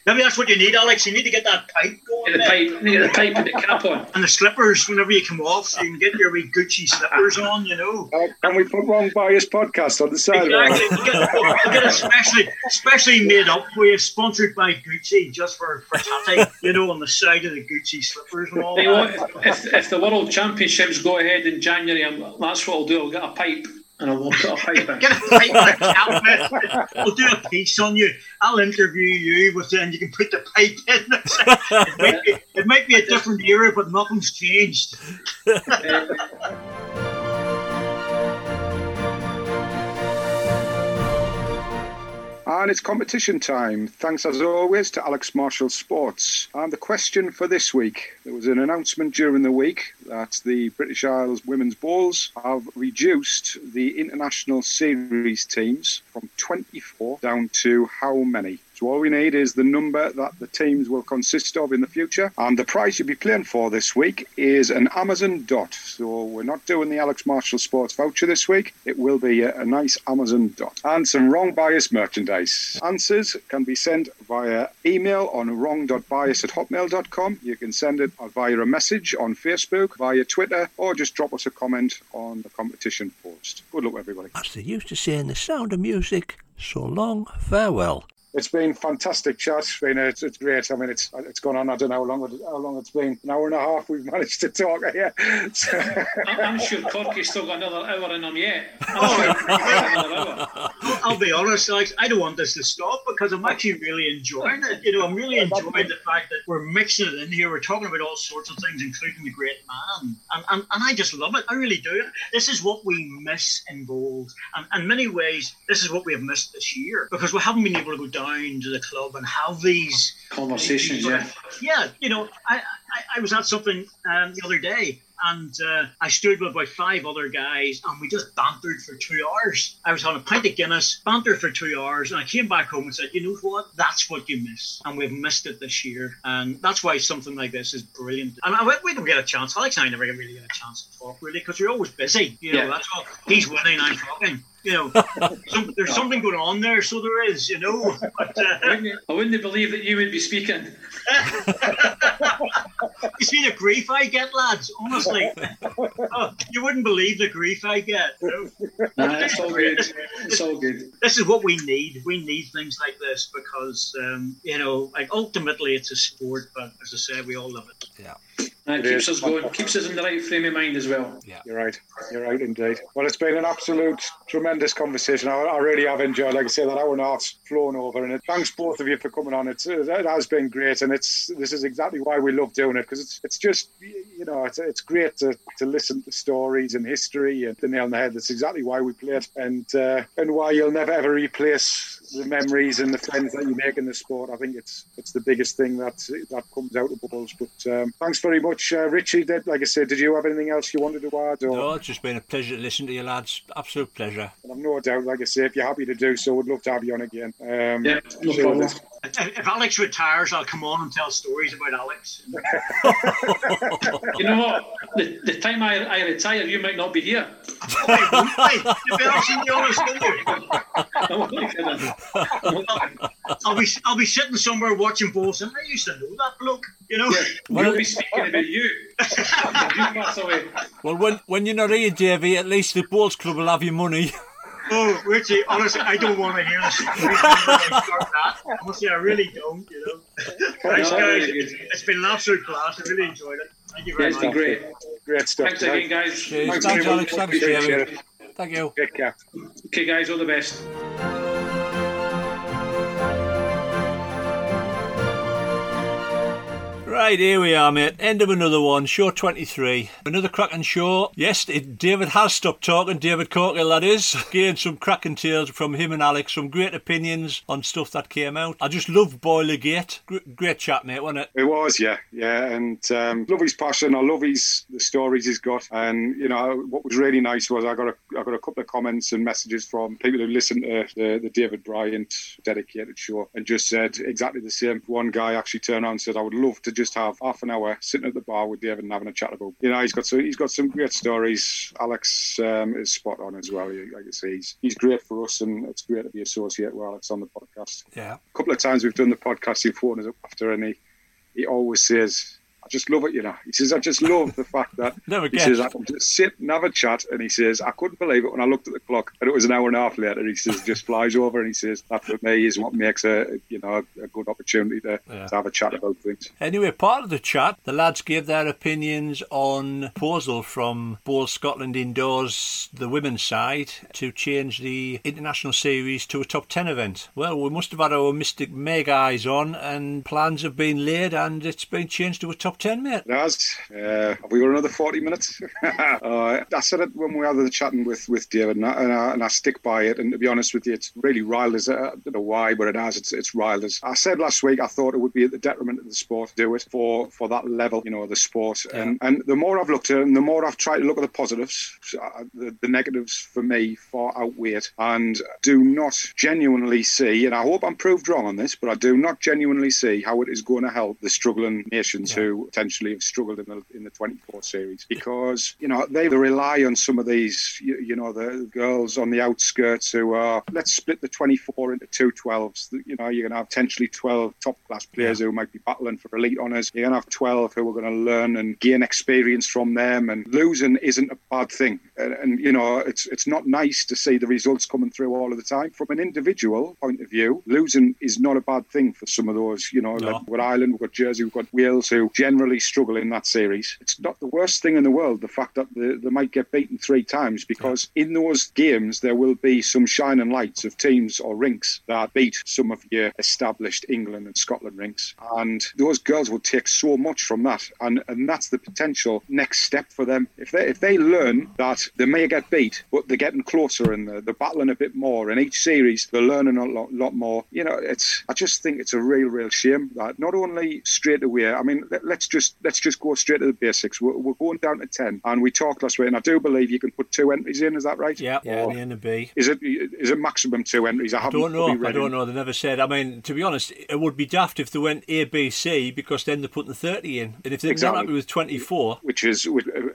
Maybe that's what you need, Alex. You need to get that pipe going. Get the pipe, get the pipe and the cap on. And the slippers whenever you come off, so you can get your wee Gucci slippers on, you know. Uh, can we put Wrong Bias podcast on the side? Exactly. You get, you get a specially, specially made up for you, sponsored by Gucci, just for, for Tati, you know, on the side of the Gucci slippers and all You that. what? if, if the World Championships go ahead in January, I'm, that's what I'll do. I'll get a pipe and I'll put a pipe in. Get a pipe and mate. We'll do a piece on you. I'll interview you with then you can put the pipe in. it, might be, it might be a different era, but nothing's changed. And it's competition time. Thanks as always to Alex Marshall Sports. And the question for this week there was an announcement during the week that the British Isles Women's Bowls have reduced the international series teams from 24 down to how many? So all we need is the number that the teams will consist of in the future. And the prize you'll be playing for this week is an Amazon Dot. So we're not doing the Alex Marshall Sports voucher this week. It will be a, a nice Amazon Dot. And some wrong bias merchandise. Answers can be sent via email on wrong.bias at hotmail.com. You can send it via a message on Facebook, via Twitter, or just drop us a comment on the competition post. Good luck, everybody. As they used to say in the sound of music, so long, farewell. It's been fantastic chat. It's been it's, it's great. I mean, it's it's gone on. I don't know how long it, how long it's been. An hour and a half. We've managed to talk here. So, I- I'm sure Corky's still got another hour in him yet. I'm sure he's got another hour. I'll, I'll be honest, Alex, I don't want this to stop because I'm actually really enjoying it. You know, I'm really enjoying the fact that we're mixing it in here. We're talking about all sorts of things, including the great man. And, and, and I just love it. I really do. This is what we miss in bowls. And in many ways, this is what we have missed this year because we haven't been able to go down to the club and have these Conversations, yeah. yeah, you know, I, I, I was at something um, the other day and uh, I stood with about five other guys and we just bantered for two hours. I was having a pint of Guinness, bantered for two hours, and I came back home and said, you know what? That's what you miss. And we've missed it this year. And that's why something like this is brilliant. And I, we don't get a chance. Alex and I never really get a chance to talk, really, because you're always busy. You know, Yeah. that's all. He's winning, I'm talking. You know, some, there's something going on there, so there is, you know. But, uh, I wouldn't, I wouldn't believe that you would be speaking. You see the grief I get, lads. Honestly, Oh, you wouldn't believe the grief I get. you know. Nah, it's all good. It's all good. This is what we need. We need things like this because, um, you know, like ultimately it's a sport, but as I said, we all love it. That It keeps is. us going, keeps us in the right frame of mind as well. Yeah, You're right. You're right indeed. Well, it's been an absolute tremendous conversation. I, I really have enjoyed. Like I say, that hour and a half's flown over, and it, thanks both of you for coming on. It's it has been great, and it's this is exactly why we love doing it because it's it's just you know it's it's great to, to listen to stories and history and the nail on the head. That's exactly why we play it, and uh, and why you'll never ever replace the memories and the friends that you make in the sport. I think it's it's the biggest thing that that comes out of bubbles. But um, thanks very much, uh, Richie. Did like I said, did you have anything else you wanted to add? Or? No, it's just been a pleasure to listen to you, lads. Absolute pleasure. And I've no doubt, like I say, if you're happy to do so, we'd love to have you on again. Um, Yeah, no sure problem. this- If if Alex retires, I'll come on and tell stories about Alex. You know what? The, the time I, I retire, you might not be here. Okay, won't I? To be absolutely honest with you, I'm only kidding. I'm only kidding. I'll be I'll be sitting somewhere watching balls, and I used to know that bloke. You know. We'll be speaking about you. you. Well, when when you're not here, Davey, at least the balls Club will have your money. Oh, Richie, honestly, I don't want to hear this. stories before I start that. Honestly, I really don't, you know. Thanks, No, guys. really It's, it's been an absolute class. I really enjoyed it. Thank you Yeah, very it's been much. great. Great stuff. Thanks again, guys. Cheers. Thanks Thanks, Alex. much. Thanks, Appreciate Davey. it. Thank you. Take care. Okay, guys, all the best. Right, here we are, mate. End of another one. Show 23. Another cracking show. Yes, it, David has stopped talking. David Corkill, that is. Gained some cracking tales from him and Alex. Some great opinions on stuff that came out. I just loved Boilergate. Gr- great chat, mate, wasn't it? It was, yeah, yeah, and um, love his passion. I love his the stories he's got, and you know what was really nice was I got a I got a couple of comments and messages from people who listened to the, the David Bryant dedicated show and just said exactly the same. One guy actually turned around and said, "I would love to just just have half an hour sitting at the bar with David and having a chat about. You know, he's got some, he's got some great stories. Alex um, is spot on as well. Like I say, he's, he's great for us, and it's great to be associated with Alex on the podcast. Yeah. A couple of times we've done the podcast, he phoned us up after, and he, he always says, I just love it, you know. He says, I just love the fact that Never he says, I can just sit and have a chat. And he says, I couldn't believe it when I looked at the clock and it was an hour and a half later. He says, just flies over. And he says, that for me is what makes a, you know, a, good opportunity to, Yeah. to have a chat about things. Anyway, part of the chat, the lads gave their opinions on proposal from Bowl Scotland Indoors, the women's side, to change the international series to a top 10 event. Well, we must have had our Mystic Meg eyes on, and plans have been laid, and it's been changed to a top 10, mate. It has. Uh, have we got another 40 minutes? uh, I said it when we had the chatting with, with David, and I, and, I, and I stick by it. And to be honest with you, it's really riled us. I don't know why, but it has. It's, it's riled us. I said last week I thought it would be at the detriment of the sport to do it for, for that level, you know, of the sport. And, and the more I've looked at it, and the more I've tried to look at the positives, uh, the, the negatives for me far outweigh it. And do not genuinely see, and I hope I'm proved wrong on this, but I do not genuinely see how it is going to help the struggling nations who potentially have struggled in the in the 24 series because you know they rely on some of these you, you know the girls on the outskirts who are let's split the 24 into two 12s you know you're going to have potentially 12 top class players who might be battling for elite honours you're going to have 12 who are going to learn and gain experience from them and losing isn't a bad thing. And, and you know it's it's not nice to see the results coming through all of the time. From an individual point of view losing is not a bad thing for some of those you know No. like we've got Ireland we've got Jersey we've got Wales who generally struggle in that series. It's not the worst thing in the world the fact that they, they might get beaten three times because in those games there will be some shining lights of teams or rinks that beat some of your established England and Scotland rinks. And those girls will take so much from that. And and that's the potential next step for them. If they if they learn that they may get beat but they're getting closer and they're, they're battling a bit more in each series they're learning a lot, lot more you know it's I just think it's a real real shame that not only straight away I mean let, let's just let's just go straight to the basics we're, we're going down to 10 and we talked last week and I do believe you can put two entries in is that right Yeah, yeah, Or the N and B. is it is it maximum two entries I I don't know. I don't know. They never said. I mean, to be honest, it would be daft if they went A, B, C because then they're putting 30 in. And if they're Exactly. not happy with 24, which is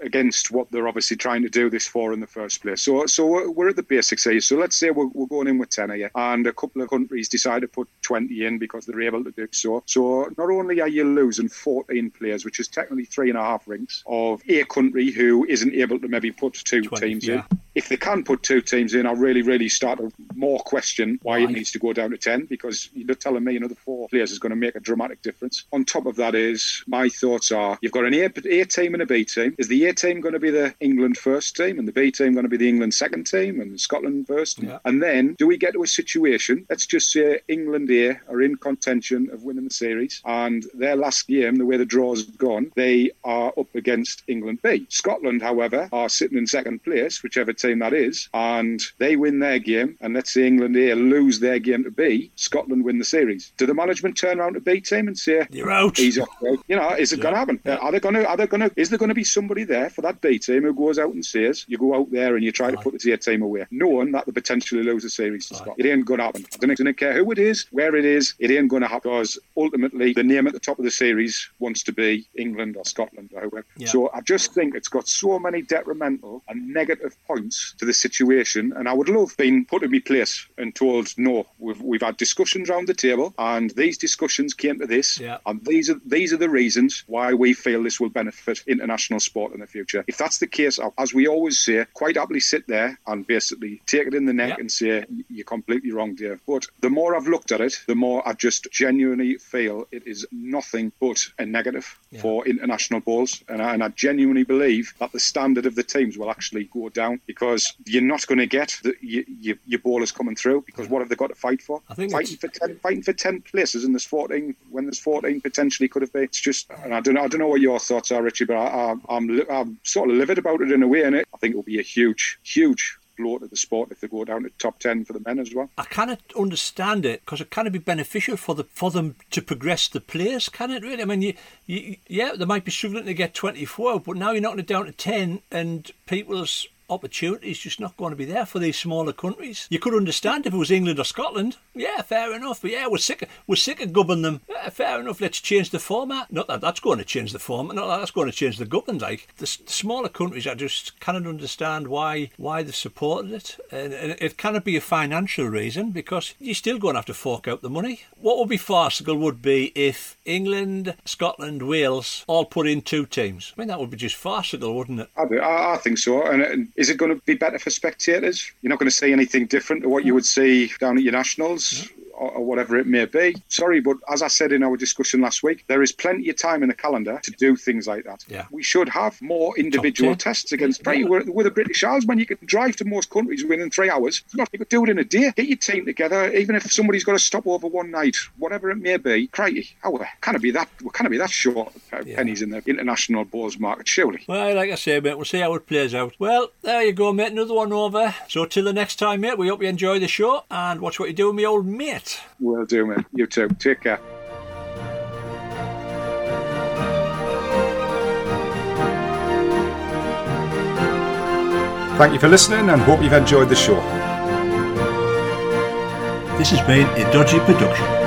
against what they're obviously trying to do this for in the first place. So, so we're, we're at the basics here. So let's say we're, we're going in with ten here, and a couple of countries decide to put twenty in because they're able to do so. So not only are you losing fourteen players, which is technically three and a half rinks of a country who isn't able to maybe put two 20, teams yeah. in. If they can put two teams in, I really, really start to more question why it needs to go down to 10 because you're telling me another four players is going to make a dramatic difference. On top of that is, my thoughts are, you've got an A, A team and a B team. Is the A team going to be the England first team and the B team going to be the England second team and Scotland first? Yeah. And then do we get to a situation, let's just say England A are in contention of winning the series and their last game, the way the draw's gone, they are up against England B. Scotland, however, are sitting in second place, whichever team that is, and they win their game, and let's say England A lose their game to B, Scotland win the series. Do the management turn around to B team and say, you're out. He's off. You know, is it going to happen? Are they going to? Are they going to? Is there going to be somebody there for that B team who goes out and says, "You go out there and you try to put the A team away," knowing that they potentially lose the series to Scotland? It ain't going to happen. I don't, I don't care who it is, where it is. It ain't going to happen because ultimately the name at the top of the series wants to be England or Scotland or whoever. Yeah. So I just think it's got so many detrimental and negative points to the situation, and I would love being put in my place and told, "No, we've we've had discussions around the table, and these discussions came to this." Yeah. And these are these are the reasons why we feel this will benefit international sport in the future. If that's the case, as we always say, quite happily sit there and basically take it in the neck Yeah. and say you're completely wrong, dear. But the more I've looked at it, the more I just genuinely feel it is nothing but a negative Yeah. for international balls. and I, and I genuinely believe that the standard of the teams will actually go down because you're not going to get the, your, your, your bowlers coming through because what have they got to fight for? I think fighting for ten, fighting for ten places, and there's fourteen when there's fourteen potentially could have been. It's just, and I don't know, I don't know what your thoughts are, Richie, but I, I, I'm I'm sort of livid about it in a way, and I think it will be a huge, huge blow to the sport if they go down to top ten for the men as well. I of understand it because it can be beneficial for the for them to progress the players, can it really? I mean, you, you, yeah, they might be struggling to get 24, but now you're knocking it down to 10, and people's opportunities just not going to be there for these smaller countries. You could understand if it was England or Scotland. Yeah, fair enough. But yeah, we're sick. Of, we're sick of gubbing them. Yeah, fair enough. Let's change the format. Not that that's going to change the format. Not that that's going to change the gubbing. Like the, the smaller countries, I just cannot understand why why they've supported it. And, and it cannot be a financial reason because you're still going to have to fork out the money. What would be farcical would be if England, Scotland, Wales all put in two teams. I mean, that would be just farcical, wouldn't it? I. I, think so. And is it going to be better for spectators? You're not going to see anything different to what you would see down at your nationals or, or, whatever it may be. Sorry, but as I said in our discussion last week, there is plenty of time in the calendar to do things like that. Yeah. We should have more individual tests against. Yeah. We're, we're the British Isles, man. You can drive to most countries within three hours. You could do it in a day. Get your team together, even if somebody's got to stop over one night, whatever it may be. Crikey, how can it be that? Can it be that short yeah. pennies in the international balls market? Surely. Well, like I say, mate, we'll see how it plays out. Well, there you go, mate. Another one over. So till the next time, mate. We hope you enjoy the show and watch what you do with me old mate. Will do, man. You too. Take care. Thank you for listening and hope you've enjoyed the show. This has been a Dodgy production.